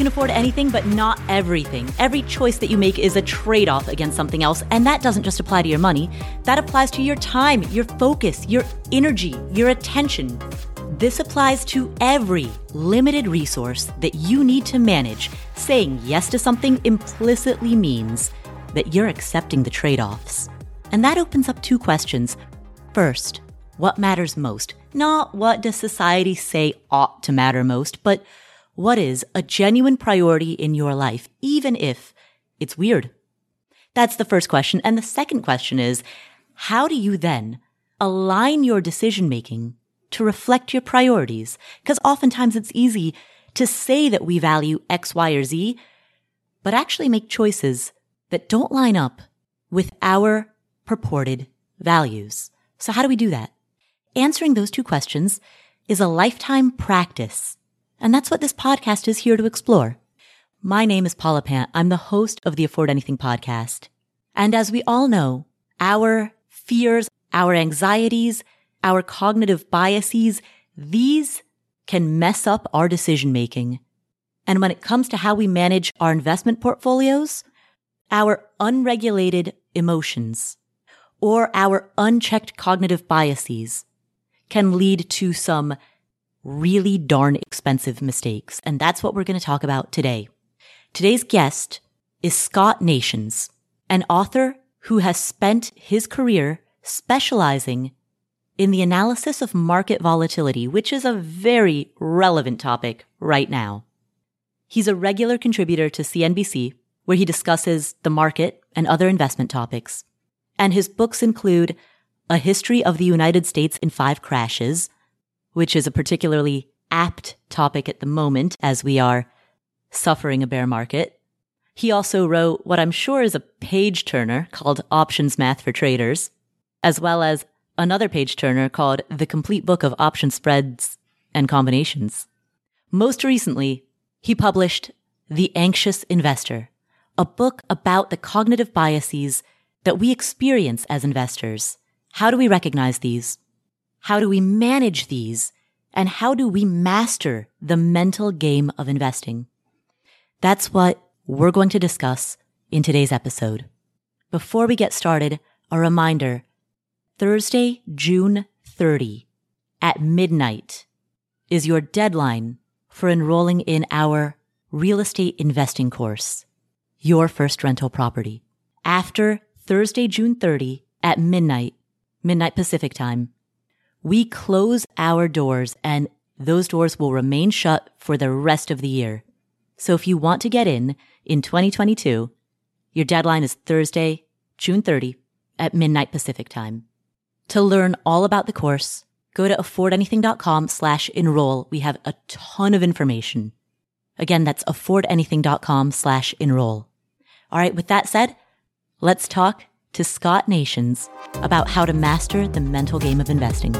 can afford anything, but not everything. Every choice that you make is a trade off against something else. And that doesn't just apply to your money, that applies to your time, your focus, your energy, your attention. This applies to every limited resource that you need to manage. Saying yes to something implicitly means that you're accepting the trade offs. And that opens up two questions. First, what matters most? Not what does society say ought to matter most, but what is a genuine priority in your life, even if it's weird? That's the first question. And the second question is, how do you then align your decision making to reflect your priorities? Because oftentimes it's easy to say that we value X, Y, or Z, but actually make choices that don't line up with our purported values. So how do we do that? Answering those two questions is a lifetime practice. And that's what this podcast is here to explore. My name is Paula Pant. I'm the host of the Afford Anything podcast. And as we all know, our fears, our anxieties, our cognitive biases, these can mess up our decision making. And when it comes to how we manage our investment portfolios, our unregulated emotions or our unchecked cognitive biases can lead to some really darn expensive mistakes. And that's what we're going to talk about today. Today's guest is Scott Nations, an author who has spent his career specializing in the analysis of market volatility, which is a very relevant topic right now. He's a regular contributor to CNBC, where he discusses the market and other investment topics. And his books include A History of the United States in Five Crashes, which is a particularly apt topic at the moment as we are suffering a bear market. He also wrote what I'm sure is a page turner called Options Math for Traders, as well as another page turner called The Complete Book of Option Spreads and Combinations. Most recently, he published The Anxious Investor, a book about the cognitive biases that we experience as investors. How do we recognize these? How do we manage these? And how do we master the mental game of investing? That's what we're going to discuss in today's episode. Before we get started, a reminder Thursday, June 30 at midnight is your deadline for enrolling in our real estate investing course, Your First Rental Property. After Thursday, June 30 at midnight, midnight Pacific time, we close our doors and those doors will remain shut for the rest of the year. So if you want to get in in 2022, your deadline is Thursday, June 30 at midnight Pacific time. To learn all about the course, go to affordanything.com slash enroll. We have a ton of information. Again, that's affordanything.com slash enroll. All right. With that said, Let's talk to Scott Nations about how to master the mental game of investing.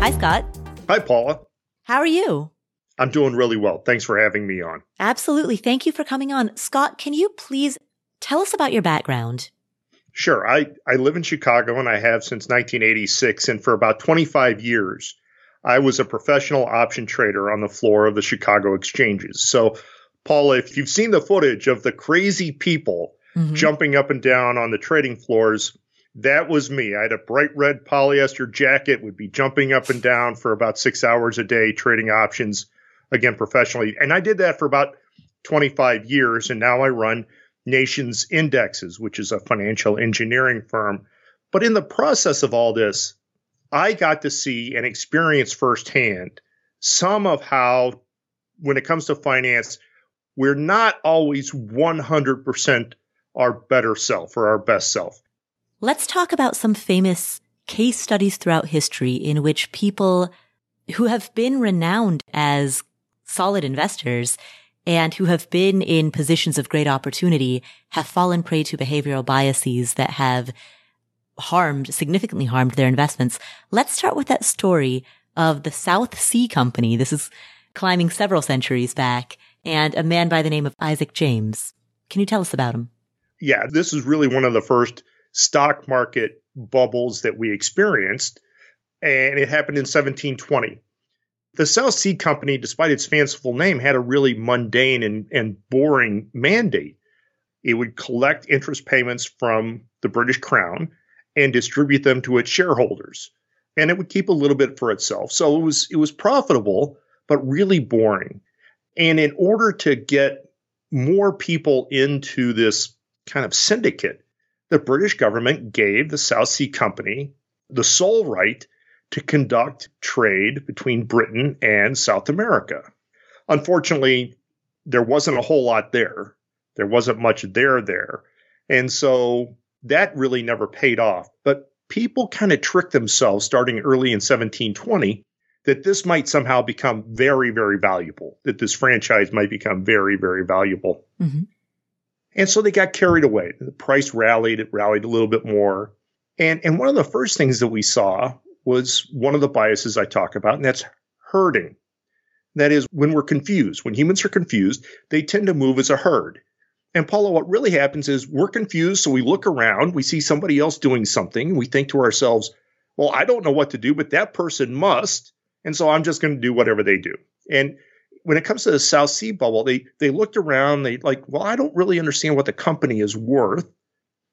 Hi, Scott. Hi, Paula. How are you? I'm doing really well. Thanks for having me on. Absolutely. Thank you for coming on. Scott, can you please tell us about your background? Sure. I, I live in Chicago and I have since 1986. And for about 25 years, I was a professional option trader on the floor of the Chicago exchanges. So Paula, if you've seen the footage of the crazy people mm-hmm. jumping up and down on the trading floors, that was me. I had a bright red polyester jacket, would be jumping up and down for about six hours a day trading options, again, professionally. And I did that for about 25 years. And now I run Nations Indexes, which is a financial engineering firm. But in the process of all this, I got to see and experience firsthand some of how, when it comes to finance, we're not always 100% our better self or our best self. Let's talk about some famous case studies throughout history in which people who have been renowned as solid investors and who have been in positions of great opportunity have fallen prey to behavioral biases that have harmed, significantly harmed their investments. Let's start with that story of the South Sea Company. This is climbing several centuries back and a man by the name of Isaac James. Can you tell us about him? Yeah, this is really one of the first stock market bubbles that we experienced, and it happened in 1720. The South Sea Company, despite its fanciful name, had a really mundane and, and boring mandate. It would collect interest payments from the British Crown and distribute them to its shareholders. And it would keep a little bit for itself. So it was it was profitable, but really boring. And in order to get more people into this kind of syndicate, the British government gave the South Sea Company the sole right to conduct trade between Britain and South America. Unfortunately, there wasn't a whole lot there. There wasn't much there there. And so that really never paid off. But people kind of tricked themselves starting early in 1720 that this might somehow become very, very valuable, that this franchise might become very, very valuable. Mm-hmm. And so they got carried away. The price rallied, it rallied a little bit more. And, and one of the first things that we saw was one of the biases I talk about, and that's herding. That is, when we're confused, when humans are confused, they tend to move as a herd. And Paula, what really happens is we're confused, so we look around, we see somebody else doing something, we think to ourselves, well, I don't know what to do, but that person must. And so I'm just going to do whatever they do. And when it comes to the South Sea bubble, they they looked around, they like, well, I don't really understand what the company is worth.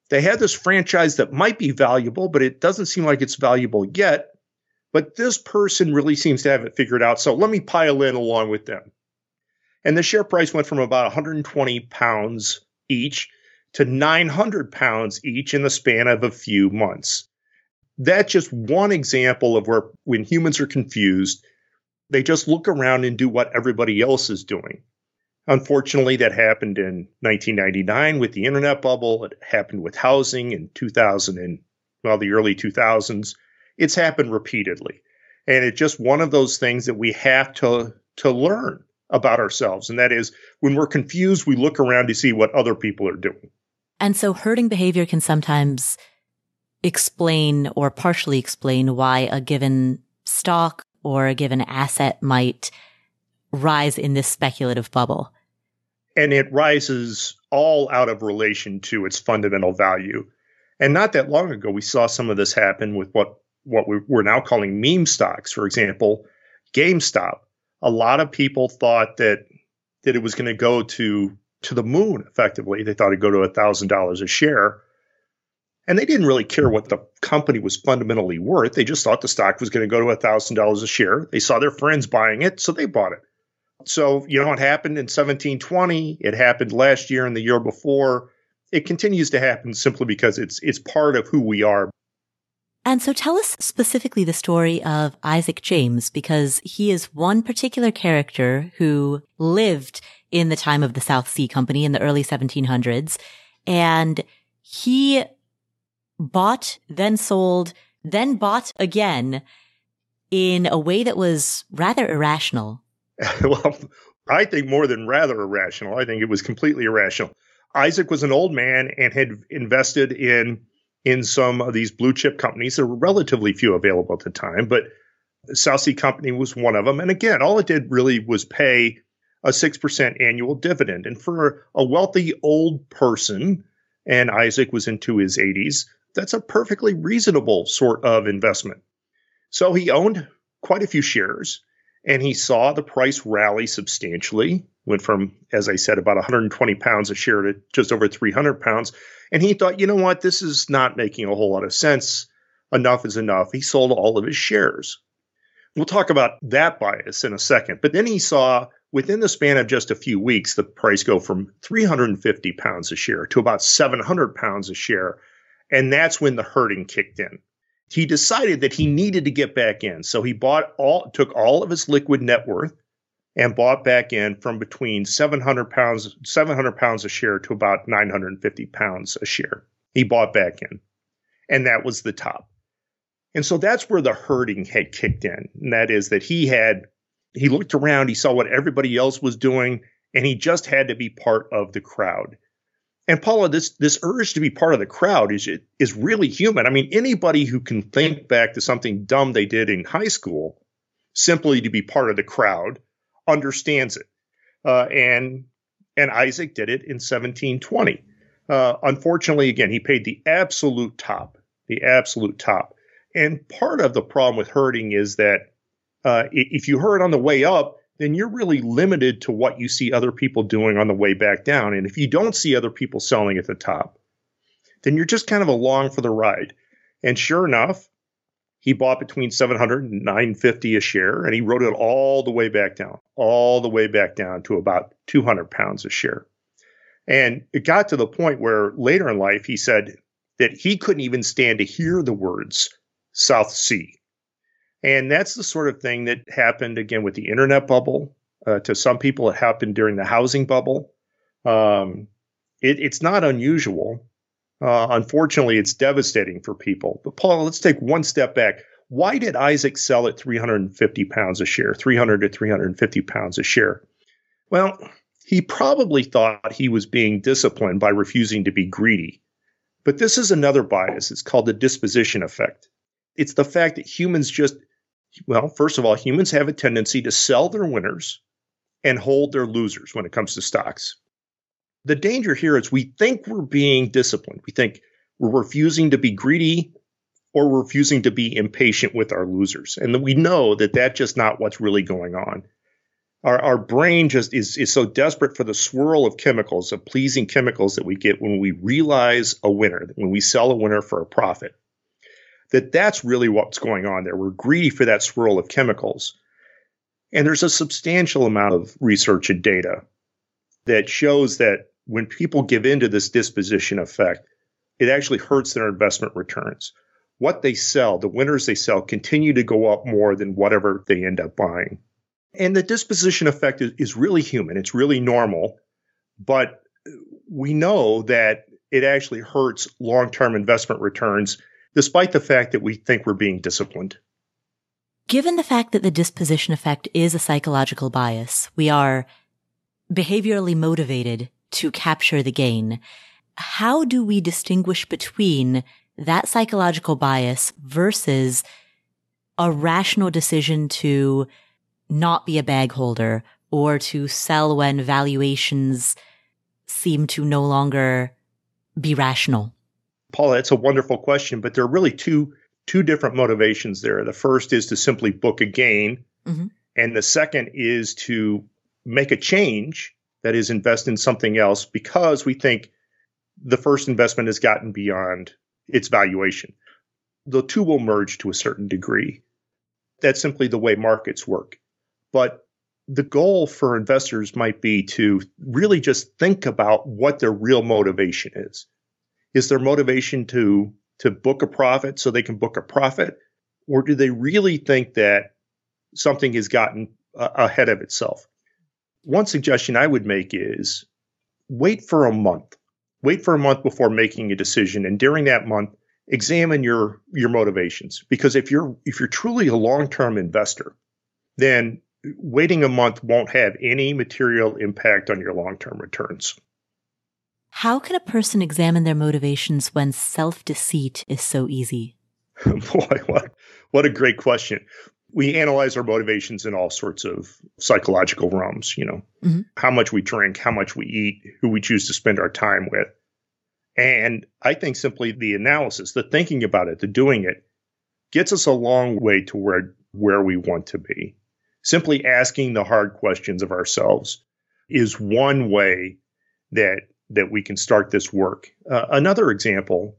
They had this franchise that might be valuable, but it doesn't seem like it's valuable yet. But this person really seems to have it figured out. So let me pile in along with them. And the share price went from about 120 pounds each to 900 pounds each in the span of a few months. That's just one example of where when humans are confused, they just look around and do what everybody else is doing. Unfortunately, that happened in 1999 with the internet bubble. It happened with housing in 2000 and well, the early 2000s. It's happened repeatedly. And it's just one of those things that we have to, to learn about ourselves. And that is when we're confused, we look around to see what other people are doing. And so herding behavior can sometimes explain or partially explain why a given stock or a given asset might rise in this speculative bubble. And it rises all out of relation to its fundamental value. And not that long ago, we saw some of this happen with what, what we're now calling meme stocks. For example, GameStop. A lot of people thought that that it was going to go to to the moon effectively. They thought it'd go to a thousand dollars a share. And they didn't really care what the company was fundamentally worth. They just thought the stock was going to go to $1,000 a share. They saw their friends buying it, so they bought it. So, you know, it happened in 1720. It happened last year and the year before. It continues to happen simply because it's it's part of who we are. And so tell us specifically the story of Isaac James, because he is one particular character who lived in the time of the South Sea Company in the early 1700s. And he bought, then sold, then bought again in a way that was rather irrational. well, I think more than rather irrational. I think it was completely irrational. Isaac was an old man and had invested in in some of these blue chip companies. There were relatively few available at the time, but South Sea Company was one of them. And again, all it did really was pay a 6% annual dividend. And for a wealthy old person, and Isaac was into his 80s, that's a perfectly reasonable sort of investment. So he owned quite a few shares and he saw the price rally substantially, went from, as I said, about 120 pounds a share to just over 300 pounds. And he thought, you know what, this is not making a whole lot of sense. Enough is enough. He sold all of his shares. We'll talk about that bias in a second. But then he saw within the span of just a few weeks, the price go from 350 pounds a share to about 700 pounds a share. And that's when the herding kicked in. He decided that he needed to get back in. So he bought all, took all of his liquid net worth and bought back in from between 700 pounds, 700 pounds a share to about 950 pounds a share. He bought back in. And that was the top. And so that's where the herding had kicked in. And that is that he had, he looked around, he saw what everybody else was doing, and he just had to be part of the crowd. And Paula, this this urge to be part of the crowd is is really human. I mean, anybody who can think back to something dumb they did in high school simply to be part of the crowd understands it. Uh, and and Isaac did it in 1720. Uh, unfortunately, again, he paid the absolute top, the absolute top. And part of the problem with herding is that Uh, if you herd on the way up, then you're really limited to what you see other people doing on the way back down. And if you don't see other people selling at the top, then you're just kind of along for the ride. And sure enough, he bought between 700 and 950 a share, and he rode it all the way back down, all the way back down to about 200 pounds a share. And it got to the point where later in life, he said that he couldn't even stand to hear the words South Sea. And that's the sort of thing that happened again with the internet bubble. Uh, to some people, it happened during the housing bubble. Um, it, it's not unusual. Uh, unfortunately, it's devastating for people. But Paul, let's take one step back. Why did Isaac sell at 350 pounds a share, 300 to 350 pounds a share? Well, he probably thought he was being disciplined by refusing to be greedy. But this is another bias. It's called the disposition effect. It's the fact that humans just, well, first of all, humans have a tendency to sell their winners and hold their losers when it comes to stocks. The danger here is we think we're being disciplined. We think we're refusing to be greedy or we're refusing to be impatient with our losers. And we know that that's just not what's really going on. Our, our brain just is, is so desperate for the swirl of chemicals, of pleasing chemicals that we get when we realize a winner, when we sell a winner for a profit, that that's really what's going on there. We're greedy for that swirl of chemicals. And there's a substantial amount of research and data that shows that when people give into this disposition effect, it actually hurts their investment returns. What they sell, the winners they sell, continue to go up more than whatever they end up buying. And the disposition effect is, is really human, it's really normal, but we know that it actually hurts long term investment returns, despite the fact that we think we're being disciplined. Given the fact that the disposition effect is a psychological bias, we are behaviorally motivated to capture the gain. How do we distinguish between that psychological bias versus a rational decision to not be a bag holder or to sell when valuations seem to no longer be rational? Paula, that's a wonderful question, but there are really two two different motivations there. The first is to simply book a gain, mm-hmm. and the second is to make a change that is invest in something else because we think the first investment has gotten beyond its valuation. The two will merge to a certain degree. That's simply the way markets work. But the goal for investors might be to really just think about what their real motivation is. Is their motivation to to book a profit so they can book a profit or do they really think that something has gotten uh, ahead of itself? one suggestion I would make is wait for a month. Wait for a month before making a decision. And during that month, examine your, your motivations. Because if you're, if you're truly a long-term investor, then waiting a month won't have any material impact on your long-term returns. How can a person examine their motivations when self-deceit is so easy? Boy, what, what a great question we analyze our motivations in all sorts of psychological realms, you know, mm-hmm. how much we drink, how much we eat, who we choose to spend our time with. And I think simply the analysis, the thinking about it, the doing it gets us a long way to where, where we want to be. Simply asking the hard questions of ourselves is one way that, that we can start this work. Uh, another example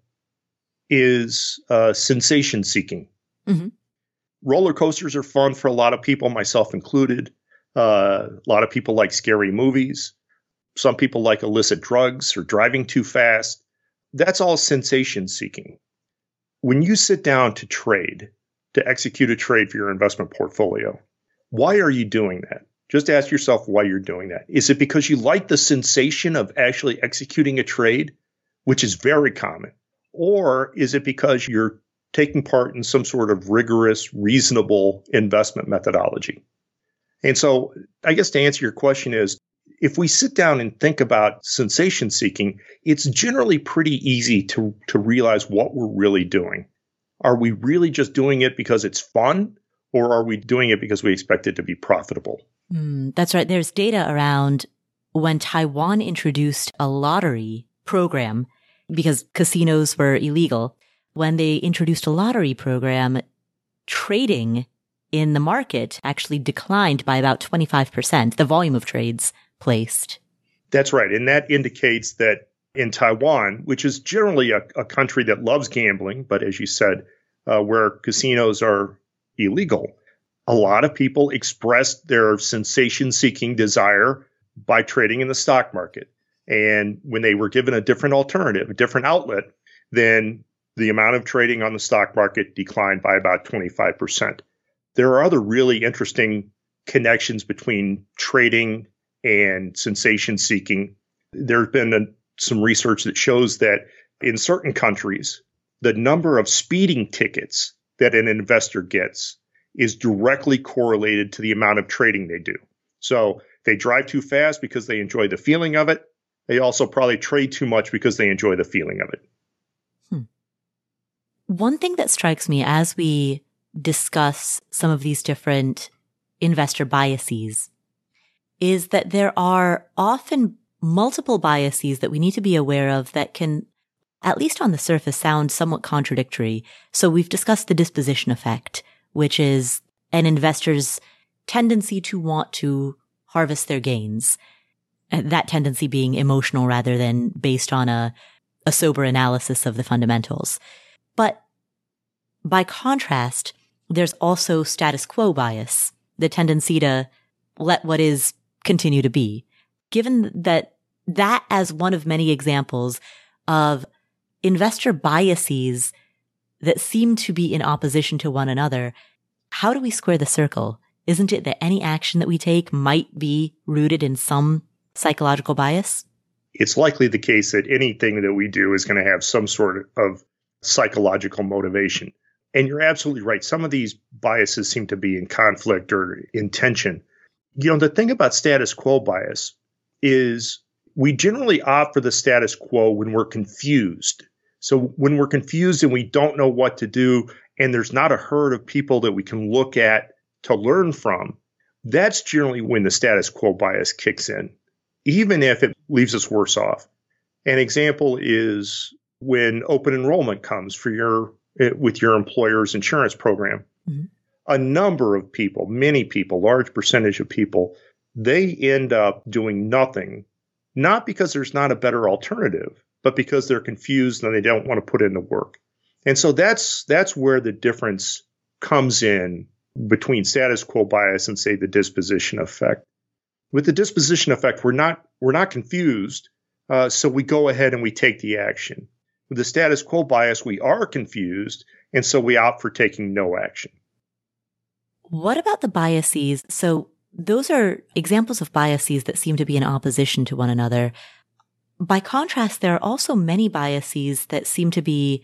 is uh, sensation seeking. Mm-hmm roller coasters are fun for a lot of people, myself included. Uh, a lot of people like scary movies. Some people like illicit drugs or driving too fast. That's all sensation seeking. When you sit down to trade, to execute a trade for your investment portfolio, why are you doing that? Just ask yourself why you're doing that. Is it because you like the sensation of actually executing a trade, which is very common? Or is it because you're taking part in some sort of rigorous, reasonable investment methodology. And so, I guess to answer your question is if we sit down and think about sensation seeking, it's generally pretty easy to, to realize what we're really doing. Are we really just doing it because it's fun, or are we doing it because we expect it to be profitable? Mm, that's right. There's data around when Taiwan introduced a lottery program because casinos were illegal when they introduced a lottery program, trading in the market actually declined by about 25%, the volume of trades placed. That's right. And that indicates that in Taiwan, which is generally a, a country that loves gambling, but as you said, uh, where casinos are illegal, a lot of people expressed their sensation seeking desire by trading in the stock market. And when they were given a different alternative, a different outlet, then the amount of trading on the stock market declined by about 25%. There are other really interesting connections between trading and sensation seeking. There's been a, some research that shows that in certain countries, the number of speeding tickets that an investor gets is directly correlated to the amount of trading they do. So they drive too fast because they enjoy the feeling of it. They also probably trade too much because they enjoy the feeling of it. Hmm. One thing that strikes me as we discuss some of these different investor biases is that there are often multiple biases that we need to be aware of that can, at least on the surface, sound somewhat contradictory. So we've discussed the disposition effect, which is an investor's tendency to want to harvest their gains. That tendency being emotional rather than based on a, a sober analysis of the fundamentals. But by contrast, there's also status quo bias, the tendency to let what is continue to be. Given that that as one of many examples of investor biases that seem to be in opposition to one another, how do we square the circle? Isn't it that any action that we take might be rooted in some psychological bias? It's likely the case that anything that we do is going to have some sort of psychological motivation. And you're absolutely right. Some of these biases seem to be in conflict or in tension. You know, the thing about status quo bias is we generally opt for the status quo when we're confused. So when we're confused and we don't know what to do, and there's not a herd of people that we can look at to learn from, that's generally when the status quo bias kicks in, even if it leaves us worse off. An example is when open enrollment comes for your eh, with your employer's insurance program. Mm-hmm. A number of people, many people, large percentage of people, they end up doing nothing, not because there's not a better alternative, but because they're confused and they don't want to put in the work. And so that's that's where the difference comes in between status quo bias and say the disposition effect. With the disposition effect, we're not we're not confused, uh, so we go ahead and we take the action. With the status quo bias, we are confused, and so we opt for taking no action. What about the biases? So those are examples of biases that seem to be in opposition to one another. By contrast, there are also many biases that seem to be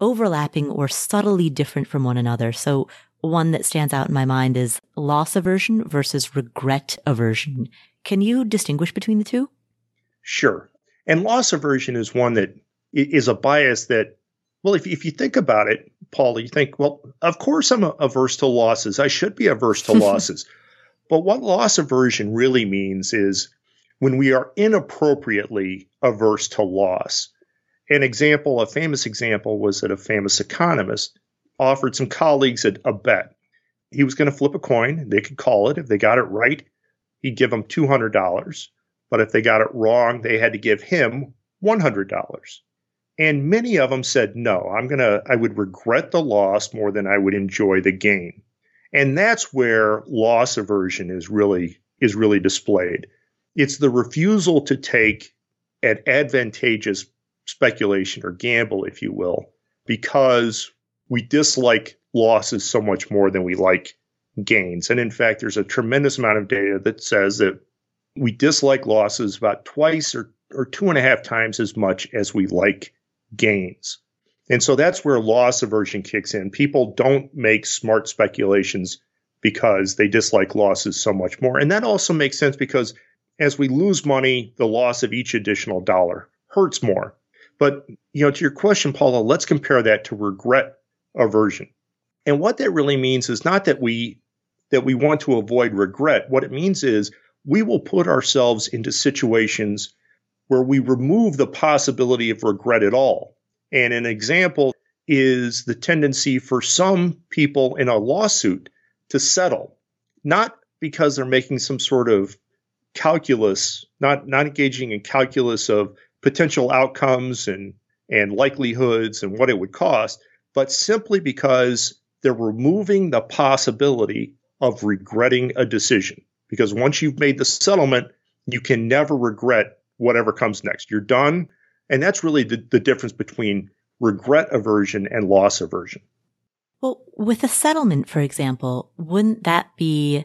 overlapping or subtly different from one another. So one that stands out in my mind is loss aversion versus regret aversion. Can you distinguish between the two? Sure. And loss aversion is one that is a bias that, well, if, if you think about it, Paul, you think, well, of course I'm averse to losses. I should be averse to losses. but what loss aversion really means is when we are inappropriately averse to loss. An example, a famous example, was that a famous economist offered some colleagues a, a bet. He was going to flip a coin. They could call it. If they got it right, he'd give them $200. But if they got it wrong, they had to give him $100. And many of them said, no, I'm going to, I would regret the loss more than I would enjoy the gain. And that's where loss aversion is really, is really displayed. It's the refusal to take an advantageous speculation or gamble, if you will, because we dislike losses so much more than we like gains. And in fact, there's a tremendous amount of data that says that we dislike losses about twice or, or two and a half times as much as we like gains. And so that's where loss aversion kicks in. People don't make smart speculations because they dislike losses so much more. And that also makes sense because as we lose money, the loss of each additional dollar hurts more. But, you know, to your question, Paula, let's compare that to regret aversion. And what that really means is not that we that we want to avoid regret. What it means is we will put ourselves into situations where we remove the possibility of regret at all. And an example is the tendency for some people in a lawsuit to settle, not because they're making some sort of calculus, not not engaging in calculus of potential outcomes and and likelihoods and what it would cost, but simply because they're removing the possibility of regretting a decision. Because once you've made the settlement, you can never regret whatever comes next. You're done. And that's really the, the difference between regret aversion and loss aversion. Well, with a settlement, for example, wouldn't that be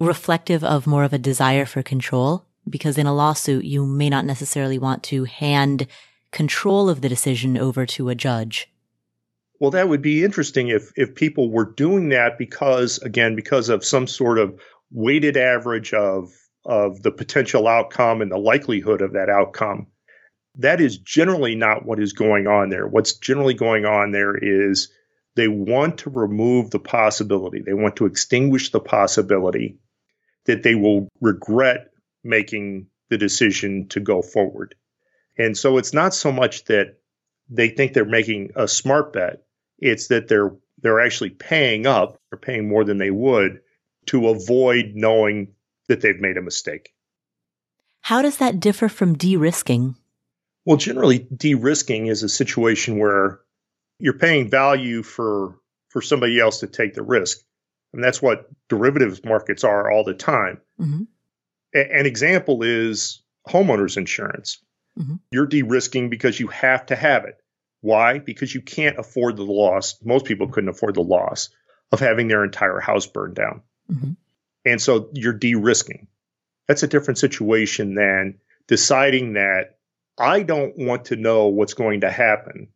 reflective of more of a desire for control? Because in a lawsuit, you may not necessarily want to hand control of the decision over to a judge. Well, that would be interesting if if people were doing that because again because of some sort of weighted average of of the potential outcome and the likelihood of that outcome. That is generally not what is going on there. What's generally going on there is they want to remove the possibility. They want to extinguish the possibility that they will regret making the decision to go forward. And so it's not so much that they think they're making a smart bet, it's that they're they're actually paying up or paying more than they would to avoid knowing that they've made a mistake. How does that differ from de-risking? Well, generally de-risking is a situation where you're paying value for for somebody else to take the risk. And that's what derivatives markets are all the time. Mm-hmm. A- an example is homeowners insurance. Mm-hmm. You're de risking because you have to have it. Why? Because you can't afford the loss. Most people couldn't afford the loss of having their entire house burned down. Mm-hmm. And so you're de risking. That's a different situation than deciding that I don't want to know what's going to happen.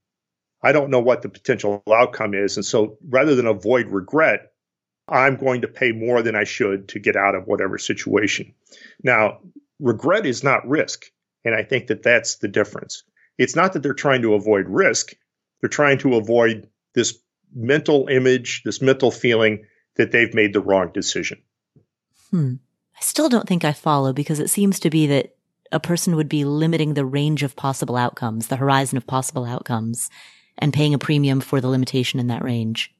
I don't know what the potential outcome is. And so rather than avoid regret, I'm going to pay more than I should to get out of whatever situation. Now, regret is not risk. And I think that that's the difference. It's not that they're trying to avoid risk, they're trying to avoid this mental image, this mental feeling that they've made the wrong decision. Hmm. I still don't think I follow because it seems to be that a person would be limiting the range of possible outcomes, the horizon of possible outcomes, and paying a premium for the limitation in that range.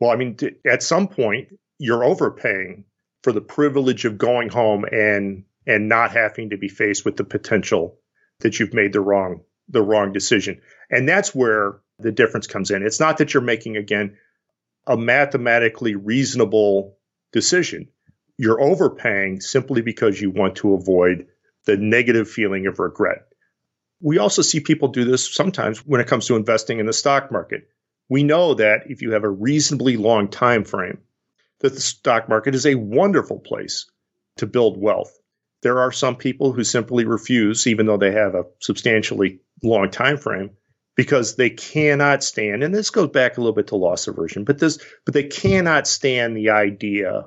Well, I mean, at some point, you're overpaying for the privilege of going home and and not having to be faced with the potential that you've made the wrong the wrong decision. And that's where the difference comes in. It's not that you're making again a mathematically reasonable decision. You're overpaying simply because you want to avoid the negative feeling of regret. We also see people do this sometimes when it comes to investing in the stock market. We know that if you have a reasonably long time frame, that the stock market is a wonderful place to build wealth there are some people who simply refuse, even though they have a substantially long time frame, because they cannot stand. And this goes back a little bit to loss aversion, but this, but they cannot stand the idea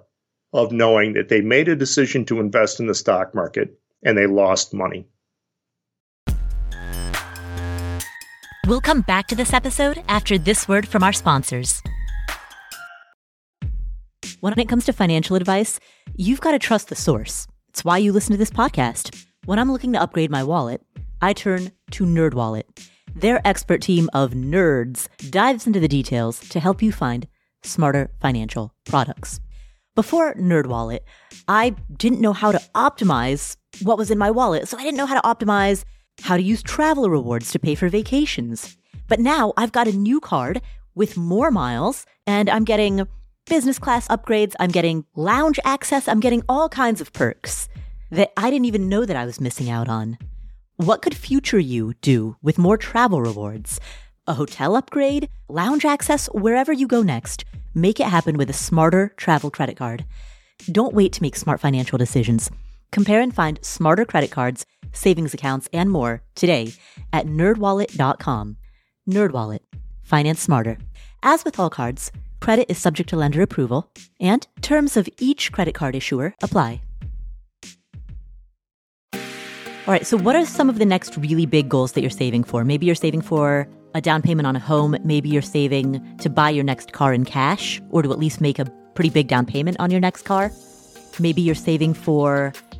of knowing that they made a decision to invest in the stock market and they lost money. We'll come back to this episode after this word from our sponsors. When it comes to financial advice, you've got to trust the source. It's why you listen to this podcast. When I'm looking to upgrade my wallet, I turn to NerdWallet. Their expert team of nerds dives into the details to help you find smarter financial products. Before NerdWallet, I didn't know how to optimize what was in my wallet, so I didn't know how to optimize how to use travel rewards to pay for vacations. But now I've got a new card with more miles, and I'm getting business class upgrades. I'm getting lounge access. I'm getting all kinds of perks that I didn't even know that I was missing out on. What could future you do with more travel rewards? A hotel upgrade, lounge access, wherever you go next. Make it happen with a smarter travel credit card. Don't wait to make smart financial decisions. Compare and find smarter credit cards, savings accounts, and more today at nerdwallet.com. Nerdwallet. Finance smarter. As with all cards, Credit is subject to lender approval, and terms of each credit card issuer apply. All right, so what are some of the next really big goals that you're saving for? Maybe you're saving for a down payment on a home. Maybe you're saving to buy your next car in cash or to at least make a pretty big down payment on your next car. Maybe you're saving for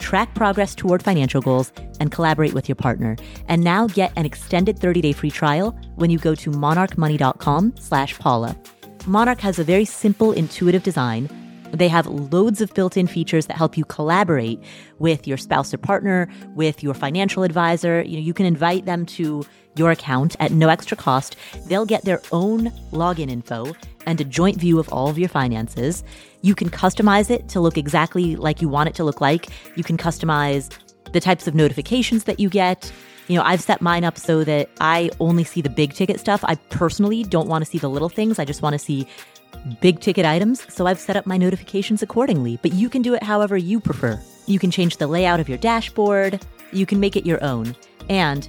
track progress toward financial goals, and collaborate with your partner. And now get an extended 30-day free trial when you go to monarchmoney.com slash Paula. Monarch has a very simple, intuitive design. They have loads of built in features that help you collaborate with your spouse or partner, with your financial advisor. You know, you can invite them to your account at no extra cost. They'll get their own login info and a joint view of all of your finances. You can customize it to look exactly like you want it to look like. You can customize the types of notifications that you get. You know, I've set mine up so that I only see the big ticket stuff. I personally don't want to see the little things. I just want to see big ticket items. So I've set up my notifications accordingly. But you can do it however you prefer. You can change the layout of your dashboard. You can make it your own. And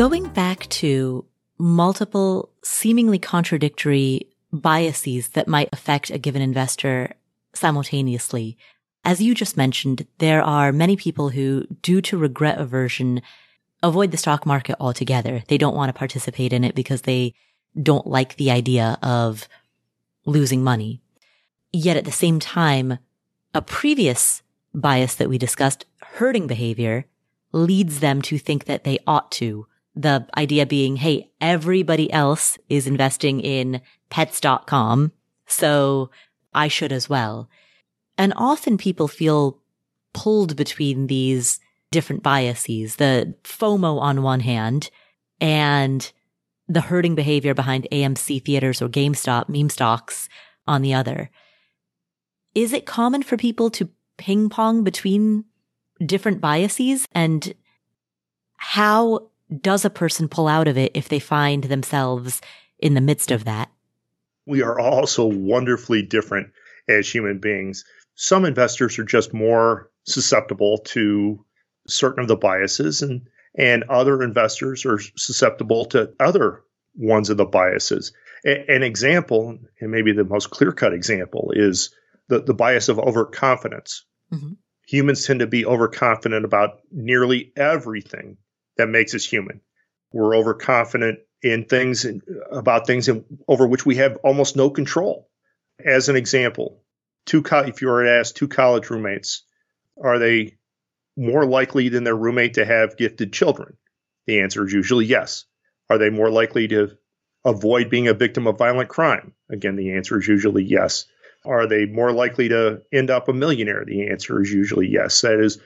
Going back to multiple seemingly contradictory biases that might affect a given investor simultaneously. As you just mentioned, there are many people who, due to regret aversion, avoid the stock market altogether. They don't want to participate in it because they don't like the idea of losing money. Yet at the same time, a previous bias that we discussed, herding behavior, leads them to think that they ought to the idea being, Hey, everybody else is investing in pets.com. So I should as well. And often people feel pulled between these different biases, the FOMO on one hand and the herding behavior behind AMC theaters or GameStop meme stocks on the other. Is it common for people to ping pong between different biases and how does a person pull out of it if they find themselves in the midst of that? We are all so wonderfully different as human beings. Some investors are just more susceptible to certain of the biases and and other investors are susceptible to other ones of the biases. A- an example, and maybe the most clear cut example, is the, the bias of overconfidence. Mm-hmm. Humans tend to be overconfident about nearly everything that makes us human. We're overconfident in things about things in, over which we have almost no control. As an example, two co- if you were to ask two college roommates, are they more likely than their roommate to have gifted children? The answer is usually yes. Are they more likely to avoid being a victim of violent crime? Again, the answer is usually yes. Are they more likely to end up a millionaire? The answer is usually yes. That is,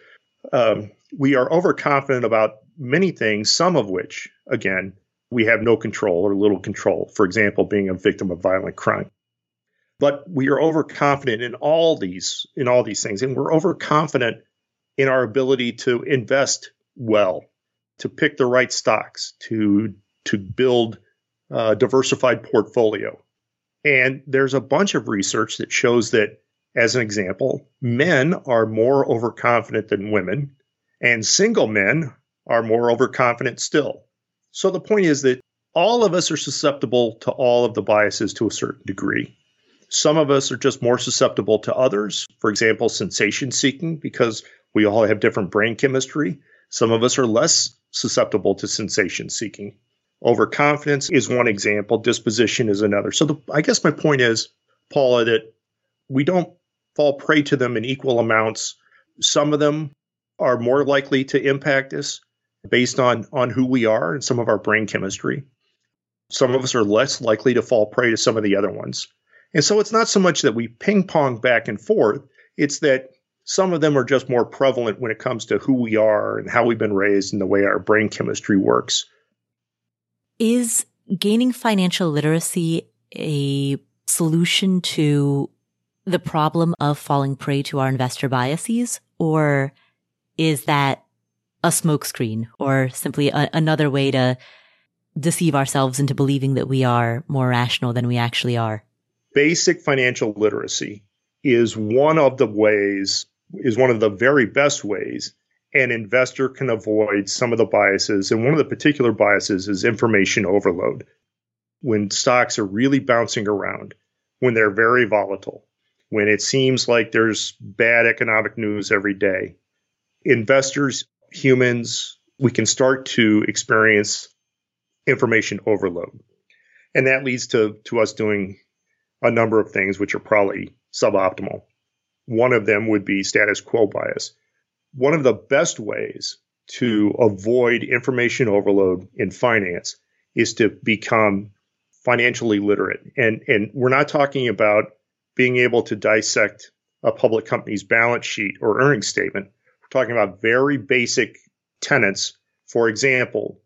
um, we are overconfident about many things, some of which, again, we have no control or little control. For example, being a victim of violent crime. But we are overconfident in all these in all these things, and we're overconfident in our ability to invest well, to pick the right stocks, to to build a diversified portfolio. And there's a bunch of research that shows that, as an example, men are more overconfident than women, and single men are more overconfident still. So the point is that all of us are susceptible to all of the biases to a certain degree. Some of us are just more susceptible to others. For example, sensation seeking, because we all have different brain chemistry. Some of us are less susceptible to sensation seeking. Overconfidence is one example, disposition is another. So the, I guess my point is, Paula, that we don't fall prey to them in equal amounts. Some of them are more likely to impact us based on on who we are and some of our brain chemistry. Some of us are less likely to fall prey to some of the other ones. And so it's not so much that we ping pong back and forth, it's that some of them are just more prevalent when it comes to who we are and how we've been raised and the way our brain chemistry works. Is gaining financial literacy a solution to the problem of falling prey to our investor biases? Or is that a smokescreen or simply a, another way to deceive ourselves into believing that we are more rational than we actually are? Basic financial literacy is one of the ways, is one of the very best ways an investor can avoid some of the biases. And one of the particular biases is information overload. When stocks are really bouncing around, when they're very volatile, when it seems like there's bad economic news every day, investors, humans, we can start to experience information overload. And that leads to, to us doing a number of things which are probably suboptimal. One of them would be status quo bias. One of the best ways to avoid information overload in finance is to become financially literate. And, and we're not talking about being able to dissect a public company's balance sheet or earnings statement. Talking about very basic tenets. For example,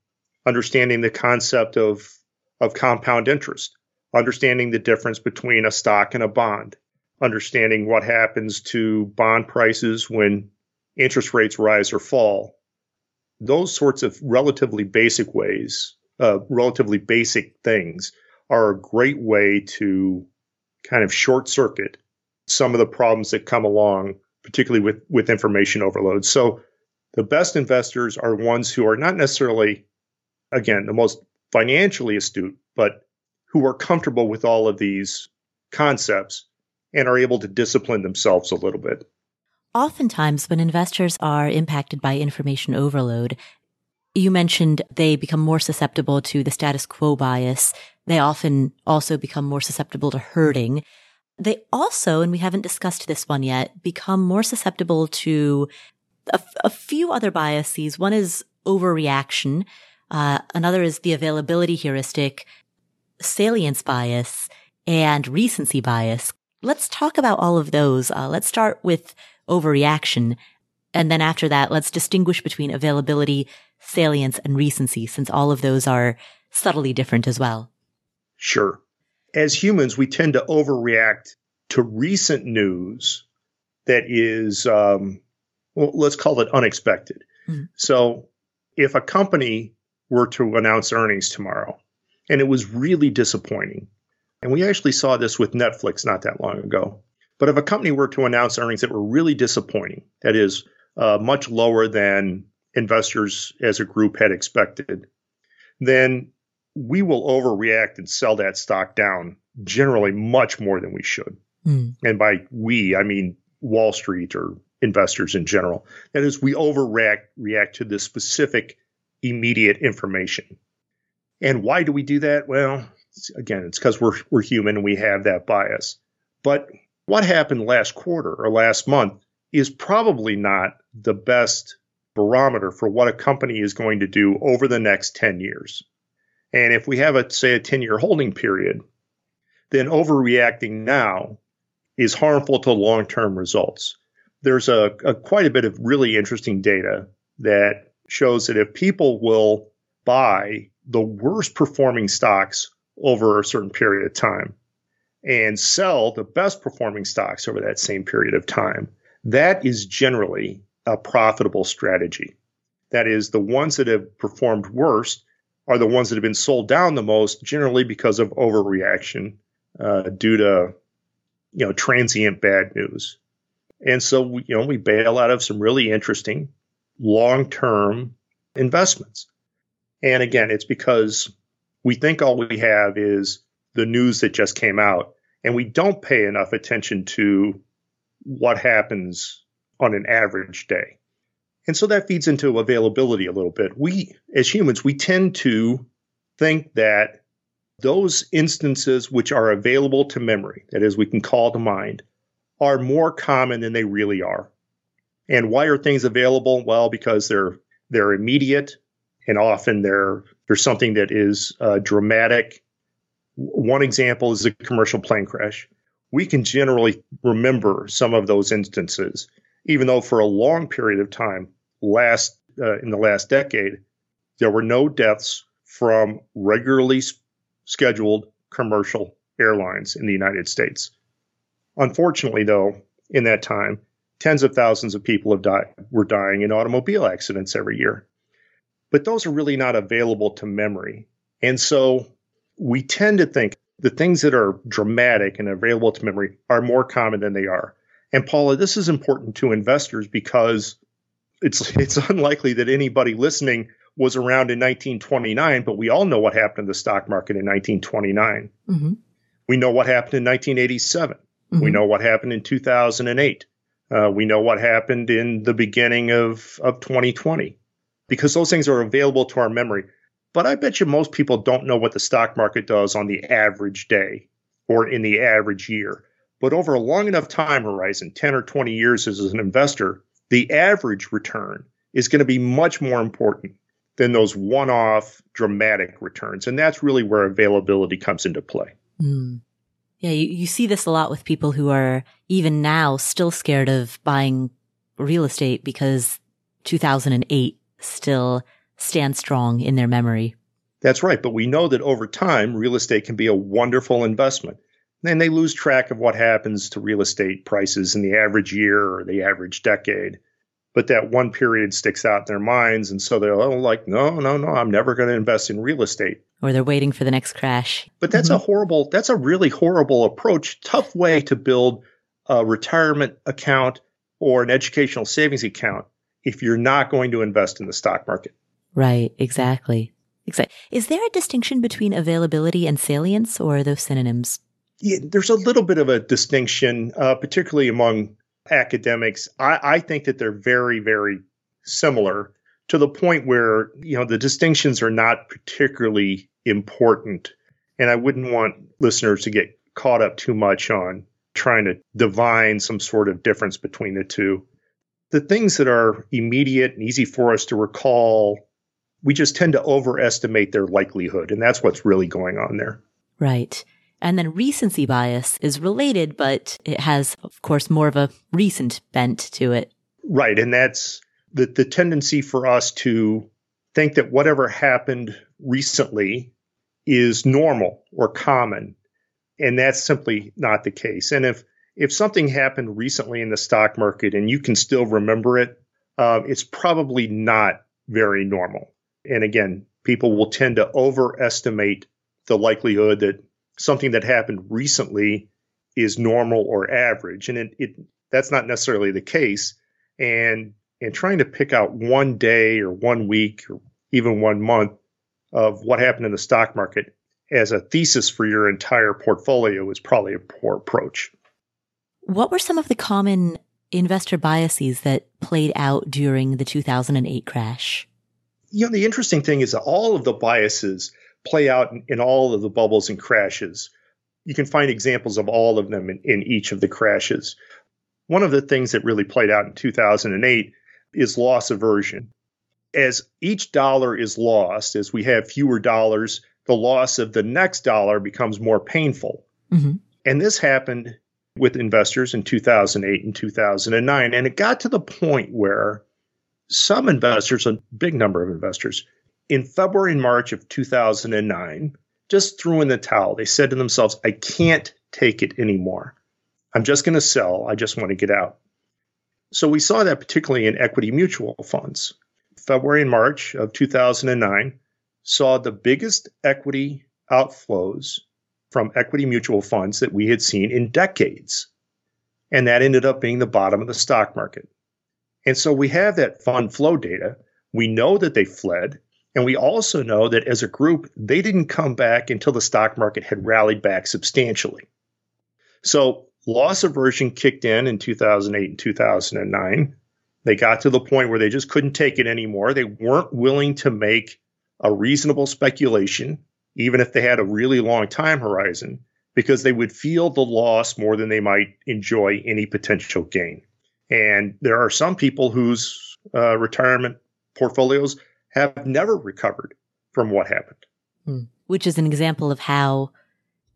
understanding the concept of, of compound interest, understanding the difference between a stock and a bond, understanding what happens to bond prices when interest rates rise or fall. Those sorts of relatively basic ways, uh, relatively basic things, are a great way to kind of short circuit some of the problems that come along, particularly with, with information overload. So the best investors are ones who are not necessarily again, the most financially astute, but who are comfortable with all of these concepts and are able to discipline themselves a little bit. Oftentimes, when investors are impacted by information overload, you mentioned they become more susceptible to the status quo bias. They often also become more susceptible to herding. They also, and we haven't discussed this one yet, become more susceptible to a, few other biases. One is overreaction, uh, another is the availability heuristic, salience bias, and recency bias. Let's talk about all of those. Uh, let's start with overreaction. And then after that, let's distinguish between availability, salience, and recency, since all of those are subtly different as well. Sure. As humans, we tend to overreact to recent news that is, um, well, let's call it unexpected. Mm-hmm. So if a company were to announce earnings tomorrow. And it was really disappointing. And we actually saw this with Netflix not that long ago. But if a company were to announce earnings that were really disappointing, that is, uh, much lower than investors as a group had expected, then we will overreact and sell that stock down generally much more than we should. Mm. And by we, I mean Wall Street or investors in general. That is, we overreact react to the specific immediate information. And why do we do that? Well, again, it's because we're, we're human and we have that bias. But what happened last quarter or last month is probably not the best barometer for what a company is going to do over the next 10 years. And if we have a, say, a 10 year holding period, then overreacting now is harmful to long term results. There's a, a, quite a bit of really interesting data that shows that if people will buy the worst performing stocks over a certain period of time and sell the best performing stocks over that same period of time, that is generally a profitable strategy. That is, the ones that have performed worst are the ones that have been sold down the most, generally because of overreaction uh, due to you know transient bad news. And so you know we bail out of some really interesting long term investments. And again, it's because we think all we have is the news that just came out, and we don't pay enough attention to what happens on an average day. And so that feeds into availability a little bit. We, as humans, we tend to think that those instances which are available to memory, that is, we can call to mind, are more common than they really are. And why are things available? Well, because they're they're immediate and often they're there's something that is uh, dramatic. One example is a commercial plane crash. We can generally remember some of those instances, even though for a long period of time, last uh, in the last decade, there were no deaths from regularly scheduled commercial airlines in the United States. Unfortunately, though, in that time, tens of thousands of people have died were dying in automobile accidents every year. But those are really not available to memory. And so we tend to think the things that are dramatic and available to memory are more common than they are. And Paula, this is important to investors because it's it's unlikely that anybody listening was around in 1929, but we all know what happened in the stock market in 1929. Mm-hmm. We know what happened in 1987. Mm-hmm. We know what happened in 2008. Uh, we know what happened in the beginning of, of 2020 because those things are available to our memory. But I bet you most people don't know what the stock market does on the average day or in the average year. But over a long enough time horizon, 10 or 20 years as an investor, the average return is going to be much more important than those one off dramatic returns. And that's really where availability comes into play. Mm. Yeah, you, you see this a lot with people who are even now still scared of buying real estate because 2008 still stands strong in their memory. That's right. But we know that over time, real estate can be a wonderful investment. Then they lose track of what happens to real estate prices in the average year or the average decade. But that one period sticks out in their minds. And so they're oh, like, no, no, no, I'm never going to invest in real estate. Or they're waiting for the next crash. But that's mm-hmm. a horrible, that's a really horrible approach, tough way to build a retirement account or an educational savings account if you're not going to invest in the stock market. Right, exactly. Exactly. Is there a distinction between availability and salience, or are those synonyms? Yeah, there's a little bit of a distinction, uh, particularly among academics. I, I think that they're very, very similar to the point where you know the distinctions are not particularly important, and I wouldn't want listeners to get caught up too much on trying to divine some sort of difference between the two. The things that are immediate and easy for us to recall, we just tend to overestimate their likelihood, and that's what's really going on there. Right. And then recency bias is related, but it has, of course, more of a recent bent to it. Right. And that's the, the tendency for us to think that whatever happened recently is normal or common. And that's simply not the case. And if, if something happened recently in the stock market and you can still remember it, uh, it's probably not very normal. And again, people will tend to overestimate the likelihood that something that happened recently is normal or average, and it, it that's not necessarily the case. And and trying to pick out one day or one week or even one month of what happened in the stock market as a thesis for your entire portfolio is probably a poor approach. What were some of the common investor biases that played out during the 2008 crash? You know, the interesting thing is that all of the biases play out in, in, all of the bubbles and crashes. You can find examples of all of them in, in each of the crashes. One of the things that really played out in 2008 is loss aversion. As each dollar is lost, as we have fewer dollars, the loss of the next dollar becomes more painful. Mm-hmm. And this happened with investors in 2008 and 2009. And it got to the point where some investors, a big number of investors, in February and March of 2009 just threw in the towel. They said to themselves, I can't take it anymore. I'm just going to sell. I just want to get out. So we saw that particularly in equity mutual funds. February and March of 2009 saw the biggest equity outflows from equity mutual funds that we had seen in decades. And that ended up being the bottom of the stock market. And so we have that fund flow data. We know that they fled. And we also know that as a group, they didn't come back until the stock market had rallied back substantially. So loss aversion kicked in in 2008 and 2009. They got to the point where they just couldn't take it anymore. They weren't willing to make a reasonable speculation, even if they had a really long time horizon, because they would feel the loss more than they might enjoy any potential gain. And there are some people whose uh, retirement portfolios have never recovered from what happened. Hmm. Which is an example of how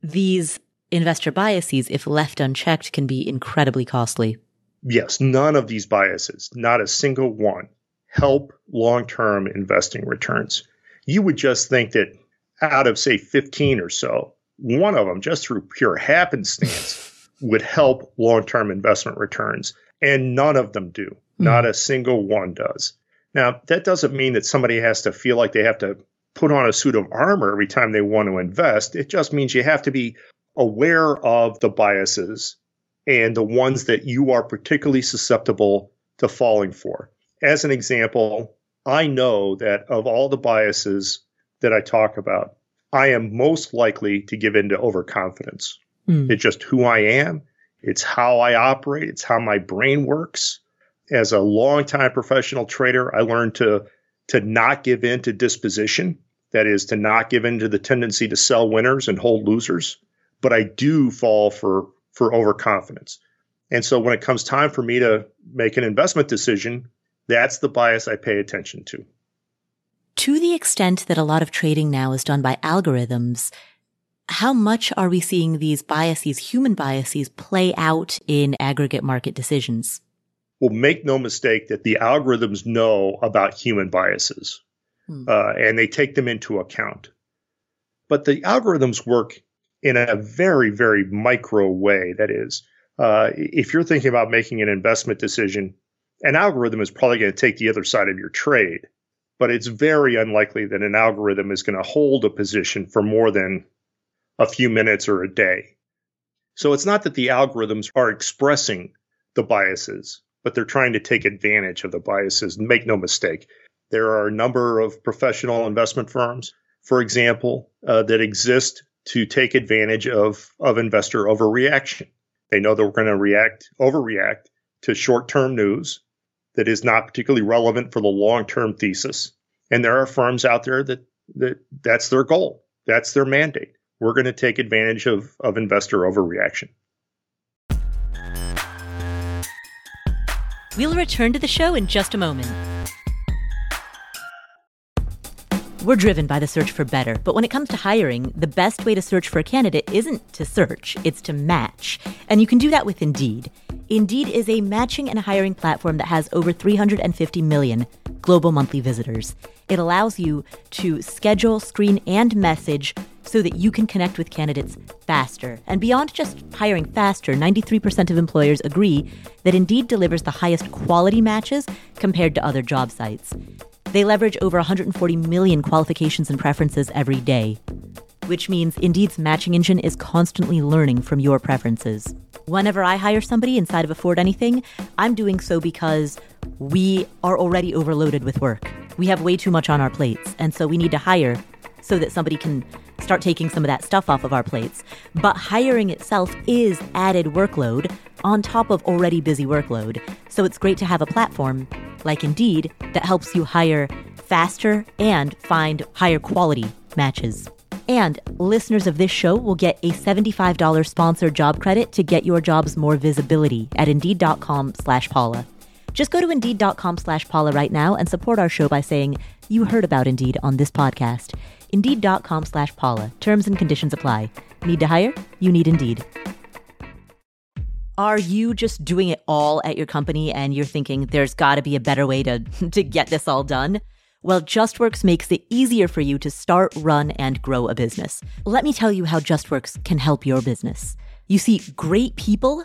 these investor biases, if left unchecked, can be incredibly costly. Yes, none of these biases, not a single one, help long term investing returns. You would just think that out of, say, 15 or so, one of them, just through pure happenstance, would help long term investment returns. And none of them do. Mm. Not a single one does. Now, that doesn't mean that somebody has to feel like they have to put on a suit of armor every time they want to invest. It just means you have to be aware of the biases and the ones that you are particularly susceptible to falling for. As an example, I know that of all the biases that I talk about, I am most likely to give in to overconfidence. Mm. It's just who I am. It's how I operate. It's how my brain works. As a longtime professional trader, I learned to to not give in to disposition. That is to not give in to the tendency to sell winners and hold losers. But I do fall for for overconfidence. And so when it comes time for me to make an investment decision, that's the bias I pay attention to. To the extent that a lot of trading now is done by algorithms, how much are we seeing these biases, human biases, play out in aggregate market decisions? Well, make no mistake that the algorithms know about human biases hmm. uh, and they take them into account. But the algorithms work in a very, very micro way. That is, uh, if you're thinking about making an investment decision, an algorithm is probably going to take the other side of your trade, but it's very unlikely that an algorithm is going to hold a position for more than a few minutes or a day. So it's not that the algorithms are expressing the biases, but they're trying to take advantage of the biases. Make no mistake. There are a number of professional investment firms, for example, uh, that exist to take advantage of, of investor overreaction. They know that we're going to react, overreact to short term news that is not particularly relevant for the long term thesis. And there are firms out there that, that that's their goal. That's their mandate. We're going to take advantage of, of investor overreaction. We'll return to the show in just a moment. We're driven by the search for better, but when it comes to hiring, the best way to search for a candidate isn't to search, it's to match. And you can do that with Indeed. Indeed is a matching and hiring platform that has over 350 million global monthly visitors. It allows you to schedule, screen, and message so that you can connect with candidates faster. And beyond just hiring faster, 93% of employers agree that Indeed delivers the highest quality matches compared to other job sites. They leverage over 140 million qualifications and preferences every day, which means Indeed's matching engine is constantly learning from your preferences. Whenever I hire somebody inside of Afford Anything, I'm doing so because we are already overloaded with work. We have way too much on our plates, and so we need to hire so that somebody can start taking some of that stuff off of our plates. But hiring itself is added workload on top of already busy workload. So it's great to have a platform like Indeed, that helps you hire faster and find higher quality matches. And listeners of this show will get a $75 sponsored job credit to get your jobs more visibility at Indeed.com slash Paula. Just go to Indeed.com slash Paula right now and support our show by saying you heard about Indeed on this podcast. Indeed.com slash Paula. Terms and conditions apply. Need to hire? You need Indeed. Are you just doing it all at your company and you're thinking there's got to be a better way to, to get this all done? Well, JustWorks makes it easier for you to start, run, and grow a business. Let me tell you how JustWorks can help your business. You see, great people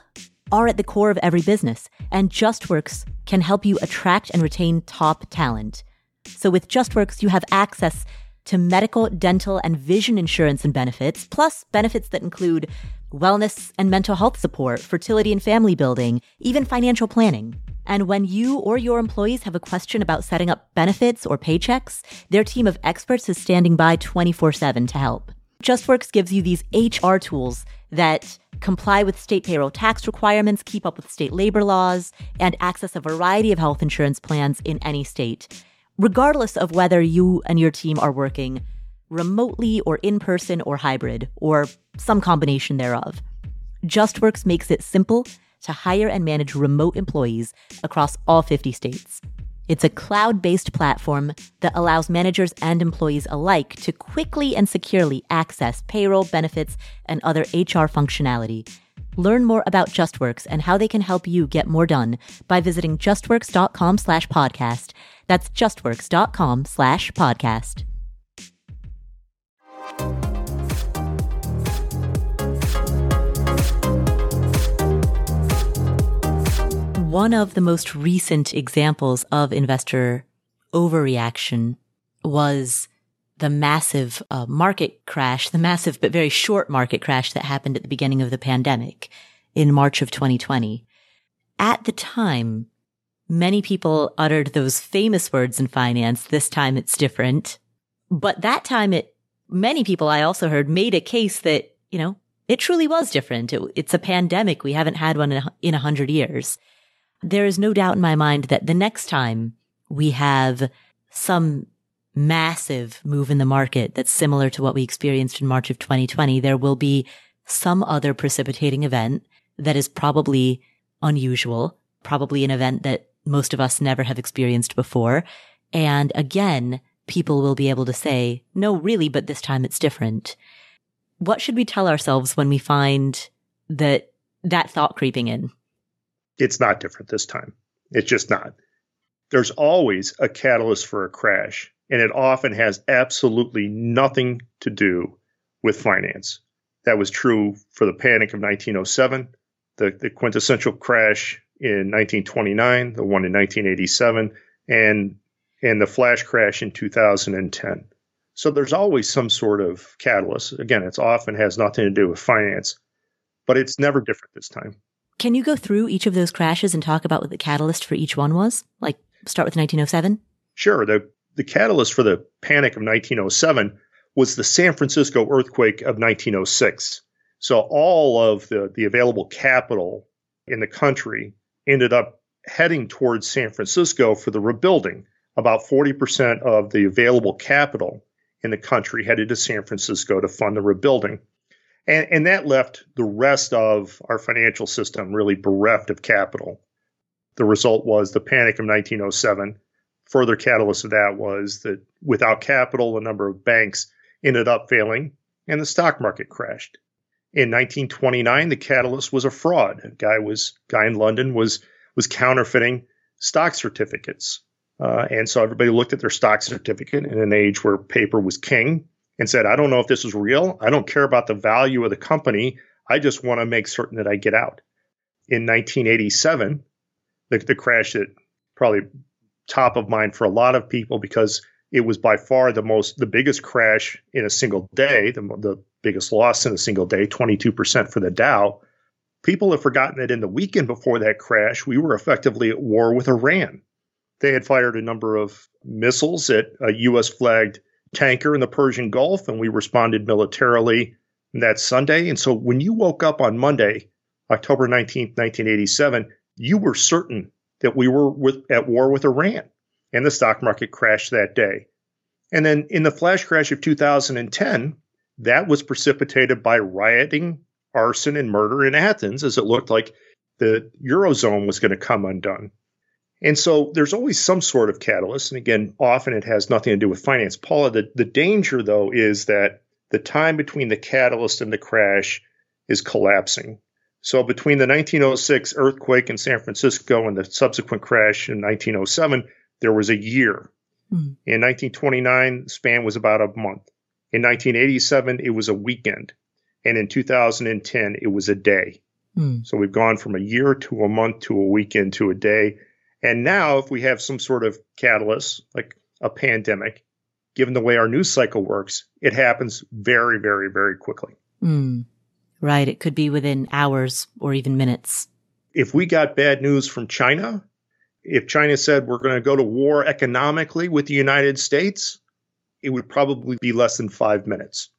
are at the core of every business, and JustWorks can help you attract and retain top talent. So with JustWorks, you have access to medical, dental, and vision insurance and benefits, plus benefits that include wellness and mental health support, fertility and family building, even financial planning. And when you or your employees have a question about setting up benefits or paychecks, their team of experts is standing by 24 7 to help. JustWorks gives you these HR tools that comply with state payroll tax requirements, keep up with state labor laws, and access a variety of health insurance plans in any state, regardless of whether you and your team are working remotely or in person or hybrid, or some combination thereof. JustWorks makes it simple to hire and manage remote employees across all 50 states. It's a cloud based platform that allows managers and employees alike to quickly and securely access payroll, benefits, and other HR functionality. Learn more about JustWorks and how they can help you get more done by visiting justworks.com slash podcast. That's justworks.com slash podcast. One of the most recent examples of investor overreaction was the massive uh, market crash, the massive but very short market crash that happened at the beginning of the pandemic in March of 2020. At the time, many people uttered those famous words in finance. This time it's different. But that time it, many people I also heard made a case that, you know, it truly was different. It, it's a pandemic. We haven't had one in a hundred years. There is no doubt in my mind that the next time we have some massive move in the market that's similar to what we experienced in March of 2020, there will be some other precipitating event that is probably unusual, probably an event that most of us never have experienced before. And again, people will be able to say, no, really, but this time it's different. What should we tell ourselves when we find that that thought creeping in? It's not different this time. It's just not. There's always a catalyst for a crash, and it often has absolutely nothing to do with finance. That was true for the panic of 1907, the, the quintessential crash in 1929, the one in 1987, and and the flash crash in 2010. So there's always some sort of catalyst. Again, it often has nothing to do with finance, but it's never different this time. Can you go through each of those crashes and talk about what the catalyst for each one was? Like start with 1907? Sure. The the catalyst for the panic of 1907 was the San Francisco earthquake of 1906. So all of the, the available capital in the country ended up heading towards San Francisco for the rebuilding. About 40% of the available capital in the country headed to San Francisco to fund the rebuilding. And, and that left the rest of our financial system really bereft of capital. The result was the panic of 1907. Further catalyst of that was that without capital, a number of banks ended up failing and the stock market crashed. In 1929, the catalyst was a fraud. A guy was guy in London was was counterfeiting stock certificates, uh, and so everybody looked at their stock certificate in an age where paper was king and said, "I don't know if this is real. I don't care about the value of the company. I just want to make certain that I get out." In 1987, the, the crash that probably top of mind for a lot of people because it was by far the most the biggest crash in a single day, the, the biggest loss in a single day, 22% for the Dow. People have forgotten that in the weekend before that crash, we were effectively at war with Iran. They had fired a number of missiles at a U.S. flagged tanker in the Persian Gulf, and we responded militarily that Sunday. And so when you woke up on Monday, October 19th, 1987, you were certain that we were with, at war with Iran, and the stock market crashed that day. And then in the flash crash of 2010, that was precipitated by rioting, arson, and murder in Athens, as it looked like the Eurozone was going to come undone. And so there's always some sort of catalyst. And again, often it has nothing to do with finance. Paula, the, the danger, though, is that the time between the catalyst and the crash is collapsing. So between the 1906 earthquake in San Francisco and the subsequent crash in 1907, there was a year. Mm. In 1929, the span was about a month. In 1987, it was a weekend. And in 2010, it was a day. Mm. So we've gone from a year to a month to a weekend to a day. And now, if we have some sort of catalyst, like a pandemic, given the way our news cycle works, it happens very, very, very quickly. Mm. Right. It could be within hours or even minutes. If we got bad news from China, if China said we're going to go to war economically with the United States, it would probably be less than five minutes.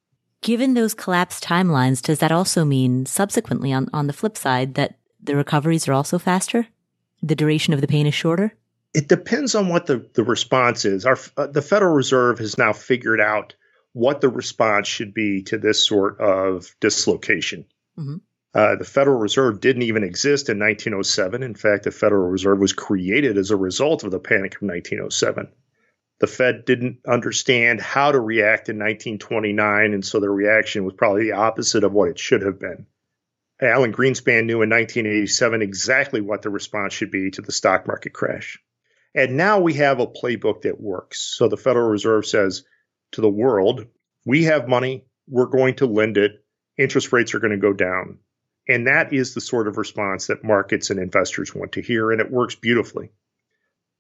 Given those collapsed timelines, does that also mean subsequently on, on the flip side that the recoveries are also faster? The duration of the pain is shorter? It depends on what the, the response is. Our, uh, the Federal Reserve has now figured out what the response should be to this sort of dislocation. Mm-hmm. Uh, the Federal Reserve didn't even exist in 1907. In fact, the Federal Reserve was created as a result of the Panic of 1907 the Fed didn't understand how to react in 1929, and so the reaction was probably the opposite of what it should have been. Alan Greenspan knew in 1987 exactly what the response should be to the stock market crash. And now we have a playbook that works. So the Federal Reserve says to the world, we have money, we're going to lend it, interest rates are going to go down. And that is the sort of response that markets and investors want to hear, and it works beautifully.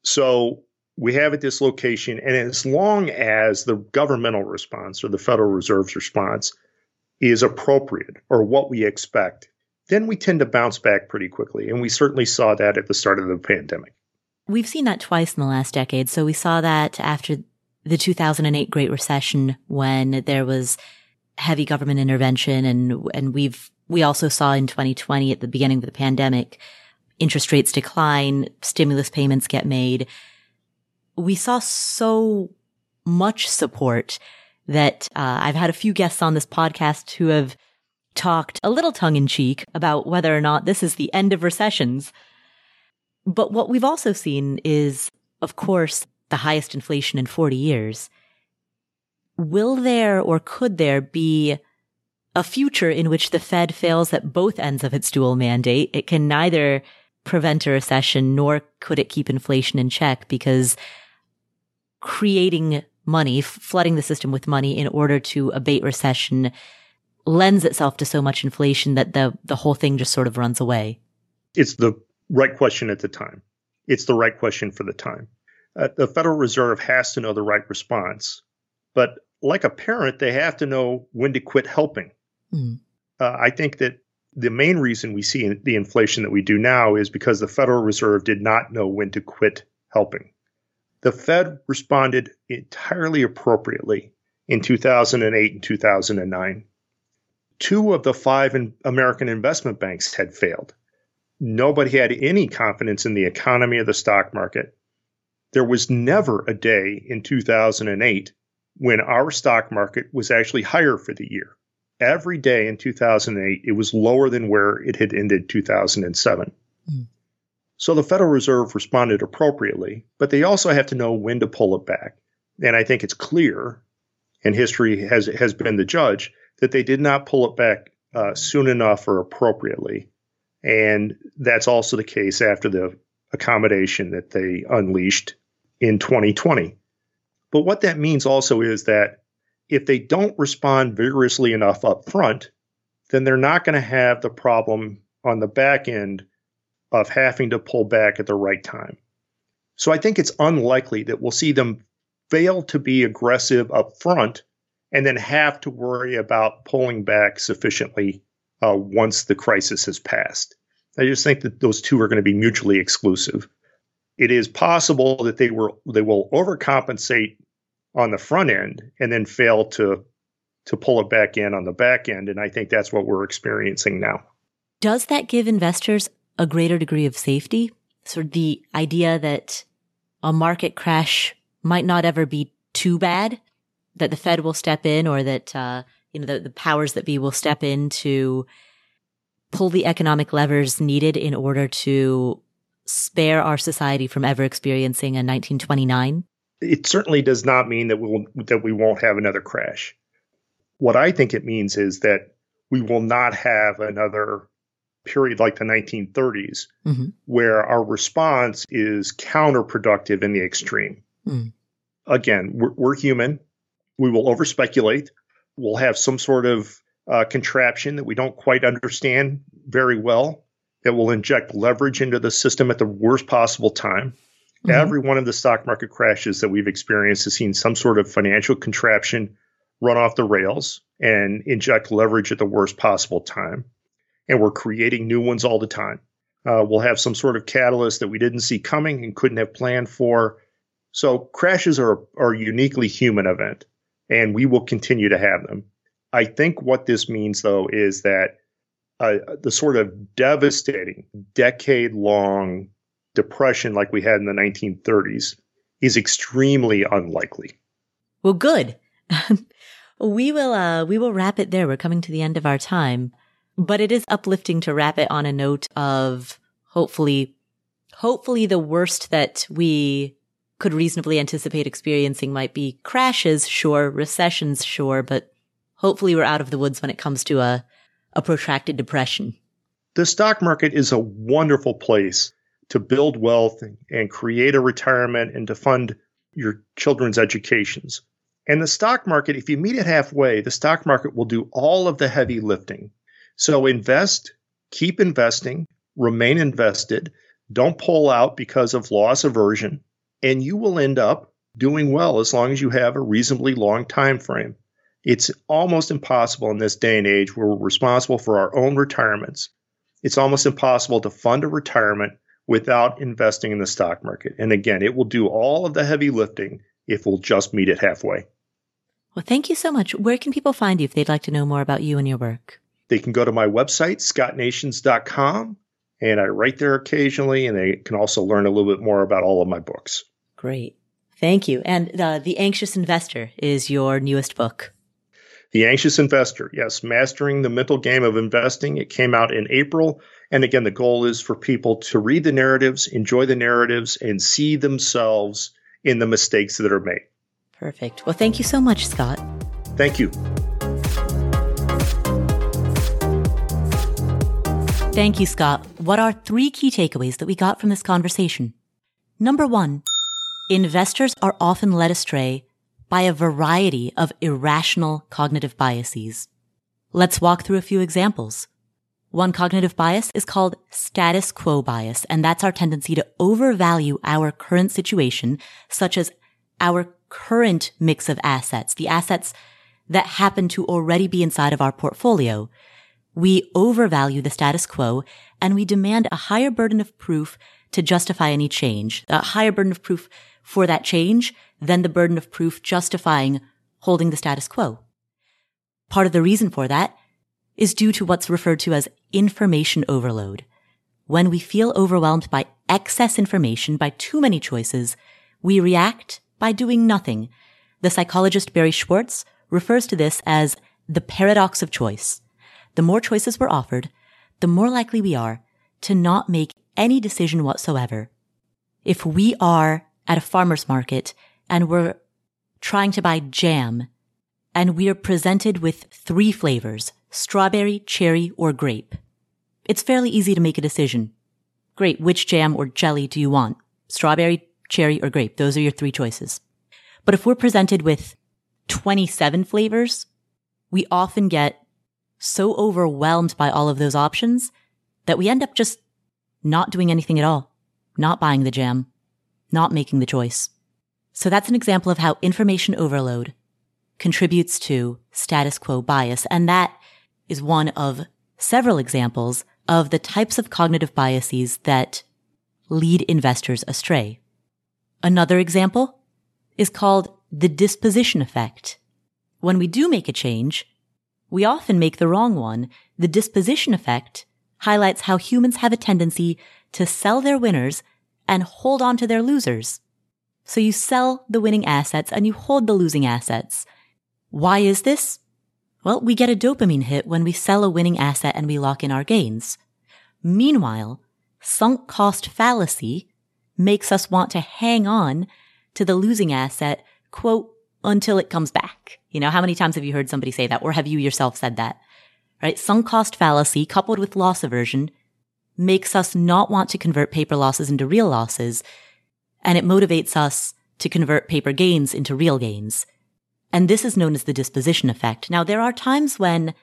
So we have a dislocation. And as long as the governmental response or the Federal Reserve's response is appropriate or what we expect, then we tend to bounce back pretty quickly. And we certainly saw that at the start of the pandemic. We've seen that twice in the last decade. So we saw that after the 2008 Great Recession when there was heavy government intervention and, and we've, we also saw in 2020 at the beginning of the pandemic, interest rates decline, stimulus payments get made we saw so much support that uh, I've had a few guests on this podcast who have talked a little tongue in cheek about whether or not this is the end of recessions. But what we've also seen is, of course, the highest inflation in 40 years. Will there or could there be a future in which the Fed fails at both ends of its dual mandate? It can neither prevent a recession nor could it keep inflation in check because creating money, flooding the system with money in order to abate recession lends itself to so much inflation that the the whole thing just sort of runs away. It's the right question at the time. It's the right question for the time. Uh, the Federal Reserve has to know the right response, but like a parent, they have to know when to quit helping. Mm. Uh, I think that the main reason we see the inflation that we do now is because the Federal Reserve did not know when to quit helping. The Fed responded entirely appropriately in 2008 and 2009. Two of the five American investment banks had failed. Nobody had any confidence in the economy or the stock market. There was never a day in 2008 when our stock market was actually higher for the year. Every day in 2008, it was lower than where it had ended 2007. Mm. So the Federal Reserve responded appropriately, but they also have to know when to pull it back. And I think it's clear, and history has has been the judge, that they did not pull it back uh, soon enough or appropriately. And that's also the case after the accommodation that they unleashed in 2020. But what that means also is that if they don't respond vigorously enough up front, then they're not going to have the problem on the back end of having to pull back at the right time. So I think it's unlikely that we'll see them fail to be aggressive up front and then have to worry about pulling back sufficiently uh, once the crisis has passed. I just think that those two are going to be mutually exclusive. It is possible that they were they will overcompensate on the front end and then fail to to pull it back in on the back end, and I think that's what we're experiencing now. Does that give investors a greater degree of safety. Of the idea that a market crash might not ever be too bad, that the Fed will step in or that, uh, you know, the, the powers that be will step in to pull the economic levers needed in order to spare our society from ever experiencing a 1929? It certainly does not mean that we will, that we won't have another crash. What I think it means is that we will not have another period like the 1930s, mm-hmm. where our response is counterproductive in the extreme. Mm. Again, we're, we're, human. We will overspeculate. We'll have some sort of uh, contraption that we don't quite understand very well that will inject leverage into the system at the worst possible time. Mm-hmm. Every one of the stock market crashes that we've experienced has seen some sort of financial contraption run off the rails and inject leverage at the worst possible time and we're creating new ones all the time. Uh, we'll have some sort of catalyst that we didn't see coming and couldn't have planned for. So crashes are, are uniquely human event, and we will continue to have them. I think what this means, though, is that uh, the sort of devastating decade long depression like we had in the 1930s is extremely unlikely. Well, good. we will uh, we will wrap it there. We're coming to the end of our time but it is uplifting to wrap it on a note of hopefully, hopefully the worst that we could reasonably anticipate experiencing might be crashes, sure, recessions, sure, but hopefully we're out of the woods when it comes to a, a protracted depression. The stock market is a wonderful place to build wealth and create a retirement and to fund your children's educations. And the stock market, if you meet it halfway, the stock market will do all of the heavy lifting. So invest, keep investing, remain invested. Don't pull out because of loss aversion. and you will end up doing well as long as you have a reasonably long time frame. It's almost impossible in this day and age where we're responsible for our own retirements. It's almost impossible to fund a retirement without investing in the stock market. And again, it will do all of the heavy lifting if we'll just meet it halfway. Well, thank you so much. Where can people find you if they'd like to know more about you and your work? They can go to my website, scottnations.com, and I write there occasionally, and they can also learn a little bit more about all of my books. Great. Thank you. And uh, The Anxious Investor is your newest book. The Anxious Investor, yes, Mastering the Mental Game of Investing. It came out in April. And again, the goal is for people to read the narratives, enjoy the narratives, and see themselves in the mistakes that are made. Perfect. Well, thank you so much, Scott. Thank you. Thank you, Scott. What are three key takeaways that we got from this conversation? Number one, investors are often led astray by a variety of irrational cognitive biases. Let's walk through a few examples. One cognitive bias is called status quo bias, and that's our tendency to overvalue our current situation, such as our current mix of assets, the assets that happen to already be inside of our portfolio. We overvalue the status quo and we demand a higher burden of proof to justify any change, a higher burden of proof for that change than the burden of proof justifying holding the status quo. Part of the reason for that is due to what's referred to as information overload. When we feel overwhelmed by excess information, by too many choices, we react by doing nothing. The psychologist Barry Schwartz refers to this as the paradox of choice. The more choices we're offered, the more likely we are to not make any decision whatsoever. If we are at a farmer's market and we're trying to buy jam and we are presented with three flavors, strawberry, cherry, or grape, it's fairly easy to make a decision. Great. Which jam or jelly do you want? Strawberry, cherry, or grape. Those are your three choices. But if we're presented with 27 flavors, we often get so overwhelmed by all of those options that we end up just not doing anything at all, not buying the jam, not making the choice. So that's an example of how information overload contributes to status quo bias. And that is one of several examples of the types of cognitive biases that lead investors astray. Another example is called the disposition effect. When we do make a change, we often make the wrong one. The disposition effect highlights how humans have a tendency to sell their winners and hold on to their losers. So you sell the winning assets and you hold the losing assets. Why is this? Well, we get a dopamine hit when we sell a winning asset and we lock in our gains. Meanwhile, sunk cost fallacy makes us want to hang on to the losing asset, quote, until it comes back. You know, how many times have you heard somebody say that? Or have you yourself said that? Right? Sunk cost fallacy coupled with loss aversion makes us not want to convert paper losses into real losses. And it motivates us to convert paper gains into real gains. And this is known as the disposition effect. Now, there are times when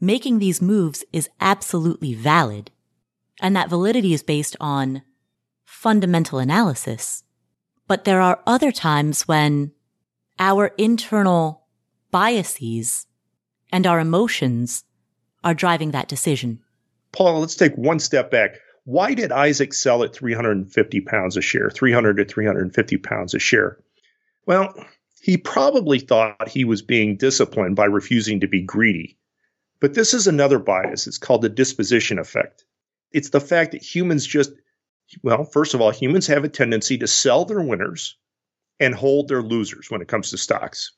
making these moves is absolutely valid. And that validity is based on fundamental analysis. But there are other times when our internal biases and our emotions are driving that decision. Paul, let's take one step back. Why did Isaac sell at 350 pounds a share, 300 to 350 pounds a share? Well, he probably thought he was being disciplined by refusing to be greedy. But this is another bias. It's called the disposition effect. It's the fact that humans just well, first of all, humans have a tendency to sell their winners and hold their losers when it comes to stocks.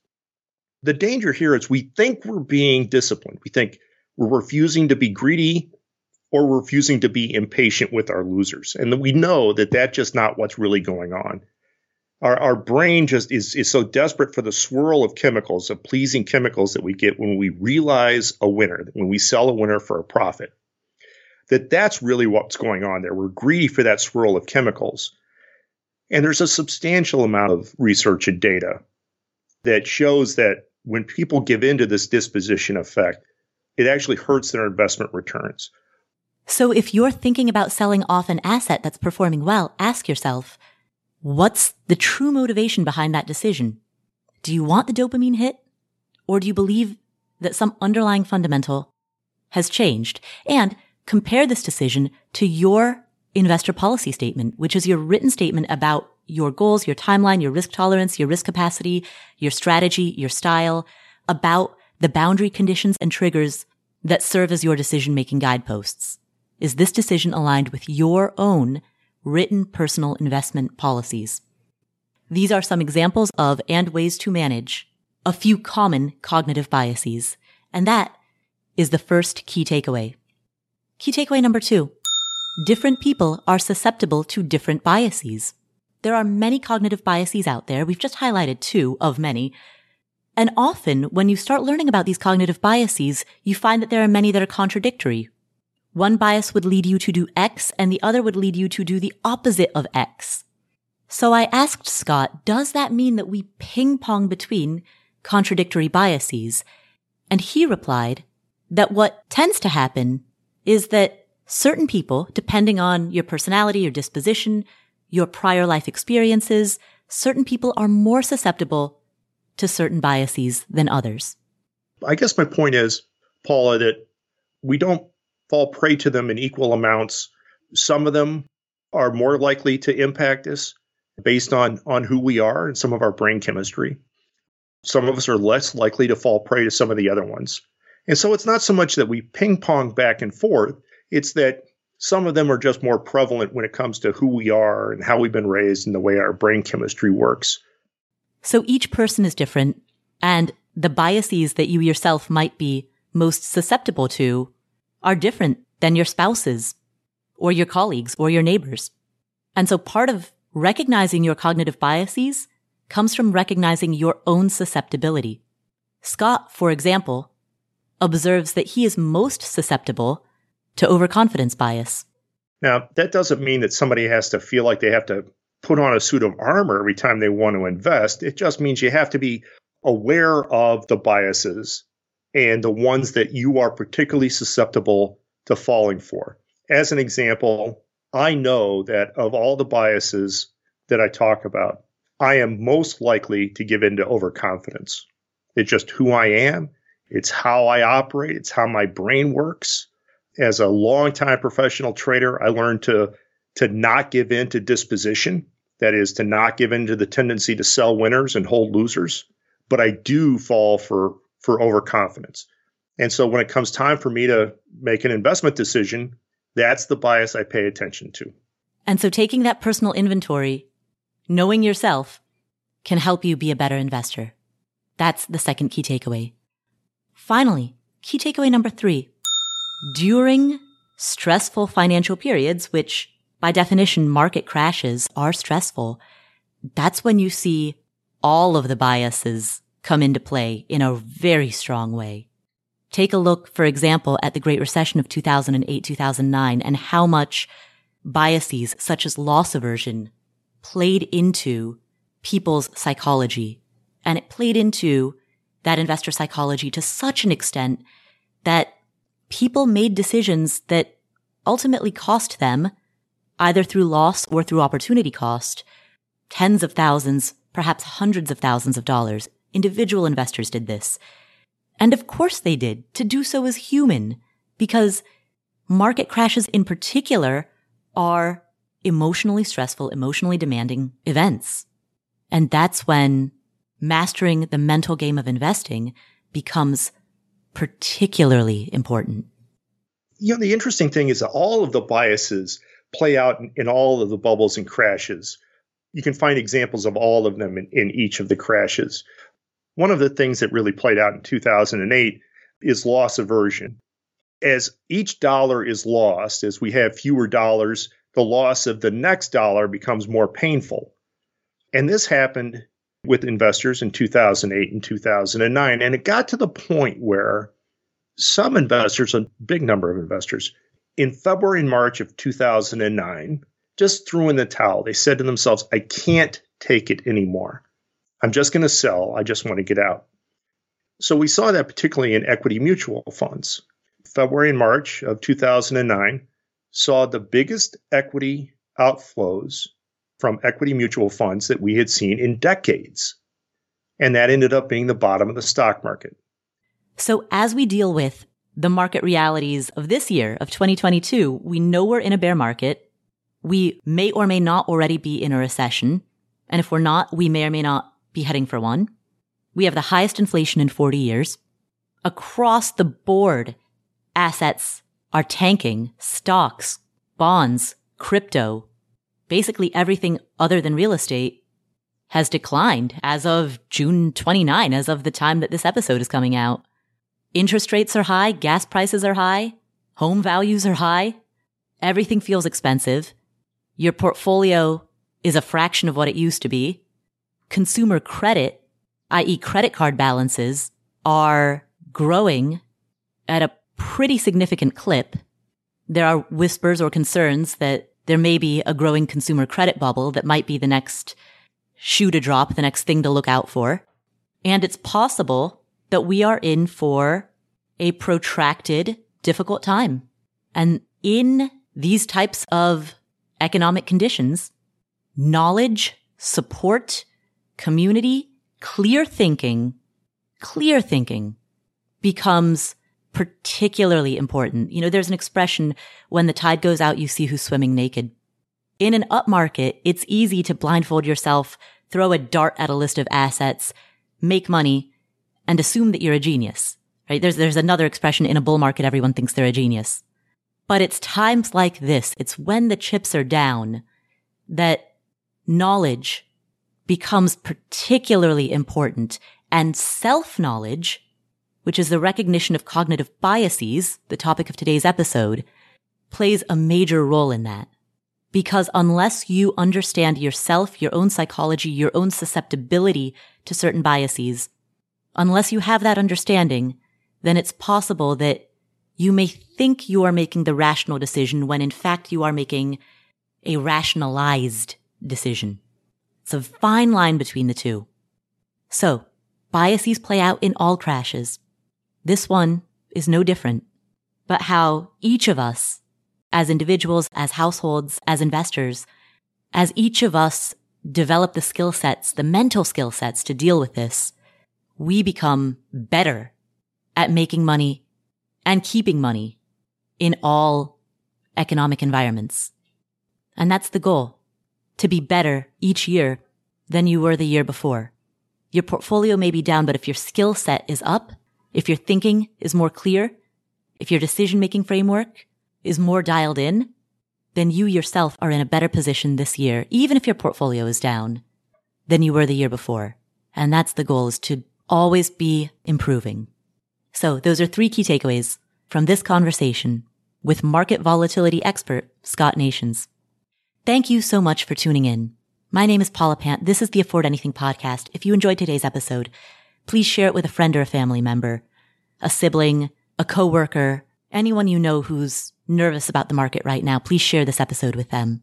The danger here is we think we're being disciplined. We think we're refusing to be greedy or we're refusing to be impatient with our losers. And we know that that's just not what's really going on. Our, our brain just is, is so desperate for the swirl of chemicals, of pleasing chemicals that we get when we realize a winner, when we sell a winner for a profit that that's really what's going on there. We're greedy for that swirl of chemicals. And there's a substantial amount of research and data that shows that when people give into this disposition effect, it actually hurts their investment returns. So if you're thinking about selling off an asset that's performing well, ask yourself, What's the true motivation behind that decision? Do you want the dopamine hit? Or do you believe that some underlying fundamental has changed? And compare this decision to your investor policy statement, which is your written statement about your goals, your timeline, your risk tolerance, your risk capacity, your strategy, your style, about the boundary conditions and triggers that serve as your decision making guideposts. Is this decision aligned with your own written personal investment policies? These are some examples of and ways to manage a few common cognitive biases. And that is the first key takeaway. Key takeaway number two. Different people are susceptible to different biases. There are many cognitive biases out there. We've just highlighted two of many. And often when you start learning about these cognitive biases, you find that there are many that are contradictory. One bias would lead you to do X and the other would lead you to do the opposite of X. So I asked Scott, does that mean that we ping pong between contradictory biases? And he replied that what tends to happen is that certain people, depending on your personality, your disposition, your prior life experiences, certain people are more susceptible to certain biases than others. I guess my point is, Paula, that we don't fall prey to them in equal amounts. Some of them are more likely to impact us based on on who we are and some of our brain chemistry. Some of us are less likely to fall prey to some of the other ones. And so it's not so much that we ping pong back and forth, it's that some of them are just more prevalent when it comes to who we are and how we've been raised and the way our brain chemistry works. So each person is different, and the biases that you yourself might be most susceptible to are different than your spouses or your colleagues or your neighbors. And so part of recognizing your cognitive biases comes from recognizing your own susceptibility. Scott, for example, observes that he is most susceptible to overconfidence bias. Now, that doesn't mean that somebody has to feel like they have to put on a suit of armor every time they want to invest. It just means you have to be aware of the biases and the ones that you are particularly susceptible to falling for. As an example, I know that of all the biases that I talk about, I am most likely to give in to overconfidence. It's just who I am. It's how I operate. It's how my brain works. As a longtime professional trader, I learned to to not give in to disposition. That is to not give in to the tendency to sell winners and hold losers. But I do fall for for overconfidence. And so when it comes time for me to make an investment decision, that's the bias I pay attention to. And so taking that personal inventory, knowing yourself, can help you be a better investor. That's the second key takeaway. Finally, key takeaway number three. During stressful financial periods, which by definition, market crashes are stressful. That's when you see all of the biases come into play in a very strong way. Take a look, for example, at the Great Recession of 2008, 2009 and how much biases such as loss aversion played into people's psychology. And it played into that investor psychology to such an extent that people made decisions that ultimately cost them either through loss or through opportunity cost tens of thousands, perhaps hundreds of thousands of dollars individual investors did this. And of course they did. To do so is human because market crashes in particular are emotionally stressful, emotionally demanding events. And that's when mastering the mental game of investing becomes particularly important. You know, the interesting thing is that all of the biases play out in, in all of the bubbles and crashes. You can find examples of all of them in, in each of the crashes. One of the things that really played out in 2008 is loss aversion. As each dollar is lost, as we have fewer dollars, the loss of the next dollar becomes more painful. And this happened with investors in 2008 and 2009. And it got to the point where some investors, a big number of investors, in February and March of 2009, just threw in the towel. They said to themselves, I can't take it anymore. I'm just going to sell. I just want to get out. So we saw that particularly in equity mutual funds. February and March of 2009 saw the biggest equity outflows from equity mutual funds that we had seen in decades. And that ended up being the bottom of the stock market. So as we deal with the market realities of this year of 2022, we know we're in a bear market. We may or may not already be in a recession. And if we're not, we may or may not be heading for one. We have the highest inflation in 40 years. Across the board, assets are tanking, stocks, bonds, crypto, basically everything other than real estate has declined as of June 29, as of the time that this episode is coming out. Interest rates are high, gas prices are high, home values are high, everything feels expensive. Your portfolio is a fraction of what it used to be. Consumer credit, i.e. credit card balances, are growing at a pretty significant clip. There are whispers or concerns that there may be a growing consumer credit bubble that might be the next shoe to drop, the next thing to look out for. And it's possible that we are in for a protracted, difficult time. And in these types of economic conditions, knowledge, support, community, clear thinking, clear thinking becomes particularly important. You know, there's an expression, when the tide goes out, you see who's swimming naked. In an upmarket, it's easy to blindfold yourself, throw a dart at a list of assets, make money, and assume that you're a genius, right? There's, there's another expression in a bull market, everyone thinks they're a genius. But it's times like this, it's when the chips are down that knowledge becomes particularly important and self-knowledge, which is the recognition of cognitive biases, the topic of today's episode, plays a major role in that. Because unless you understand yourself, your own psychology, your own susceptibility to certain biases, Unless you have that understanding, then it's possible that you may think you are making the rational decision when in fact you are making a rationalized decision. It's a fine line between the two. So, biases play out in all crashes. This one is no different, but how each of us, as individuals, as households, as investors, as each of us develop the skill sets, the mental skill sets to deal with this, we become better at making money and keeping money in all economic environments. And that's the goal to be better each year than you were the year before. Your portfolio may be down, but if your skill set is up, if your thinking is more clear, if your decision making framework is more dialed in, then you yourself are in a better position this year, even if your portfolio is down than you were the year before. And that's the goal is to always be improving. So those are three key takeaways from this conversation with market volatility expert Scott Nations. Thank you so much for tuning in. My name is Paula Pant. This is the Afford Anything podcast. If you enjoyed today's episode, please share it with a friend or a family member, a sibling, a coworker, anyone you know who's nervous about the market right now. Please share this episode with them.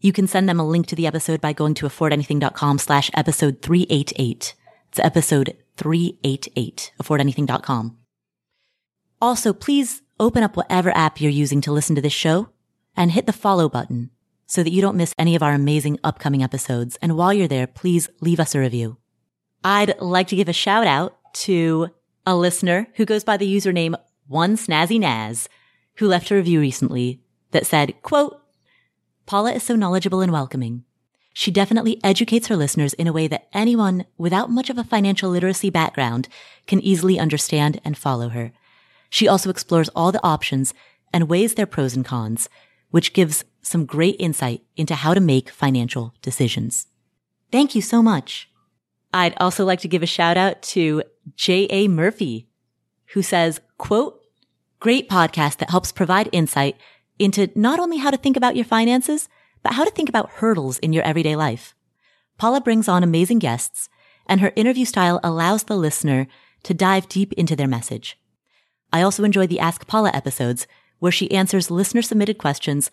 You can send them a link to the episode by going to affordanything.com slash episode 388. It's episode 388, affordanything.com. Also, please open up whatever app you're using to listen to this show and hit the follow button so that you don't miss any of our amazing upcoming episodes. And while you're there, please leave us a review. I'd like to give a shout out to a listener who goes by the username one snazzy naz who left a review recently that said, quote, Paula is so knowledgeable and welcoming. She definitely educates her listeners in a way that anyone without much of a financial literacy background can easily understand and follow her. She also explores all the options and weighs their pros and cons, which gives some great insight into how to make financial decisions. Thank you so much. I'd also like to give a shout out to J.A. Murphy, who says, quote, great podcast that helps provide insight into not only how to think about your finances, but how to think about hurdles in your everyday life. Paula brings on amazing guests, and her interview style allows the listener to dive deep into their message. I also enjoy the Ask Paula episodes, where she answers listener submitted questions,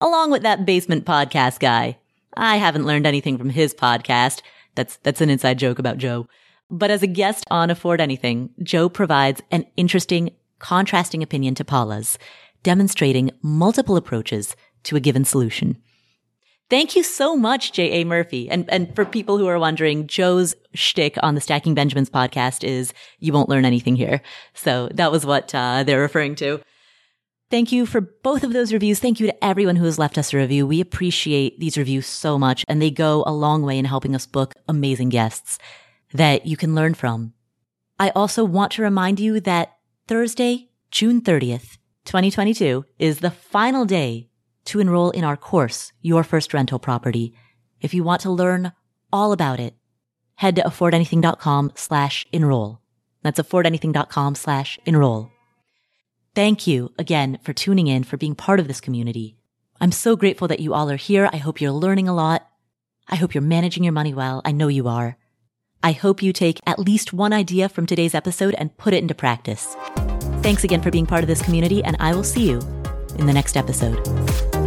along with that basement podcast guy. I haven't learned anything from his podcast. That's, that's an inside joke about Joe. But as a guest on Afford Anything, Joe provides an interesting, contrasting opinion to Paula's, demonstrating multiple approaches to a given solution. Thank you so much, J.A. Murphy. And, and for people who are wondering, Joe's shtick on the Stacking Benjamins podcast is you won't learn anything here. So that was what uh, they're referring to. Thank you for both of those reviews. Thank you to everyone who has left us a review. We appreciate these reviews so much and they go a long way in helping us book amazing guests that you can learn from. I also want to remind you that Thursday, June 30th, 2022 is the final day to enroll in our course, Your First Rental Property. If you want to learn all about it, head to affordanything.com slash enroll. That's affordanything.com slash enroll. Thank you again for tuning in, for being part of this community. I'm so grateful that you all are here. I hope you're learning a lot. I hope you're managing your money well. I know you are. I hope you take at least one idea from today's episode and put it into practice. Thanks again for being part of this community, and I will see you in the next episode.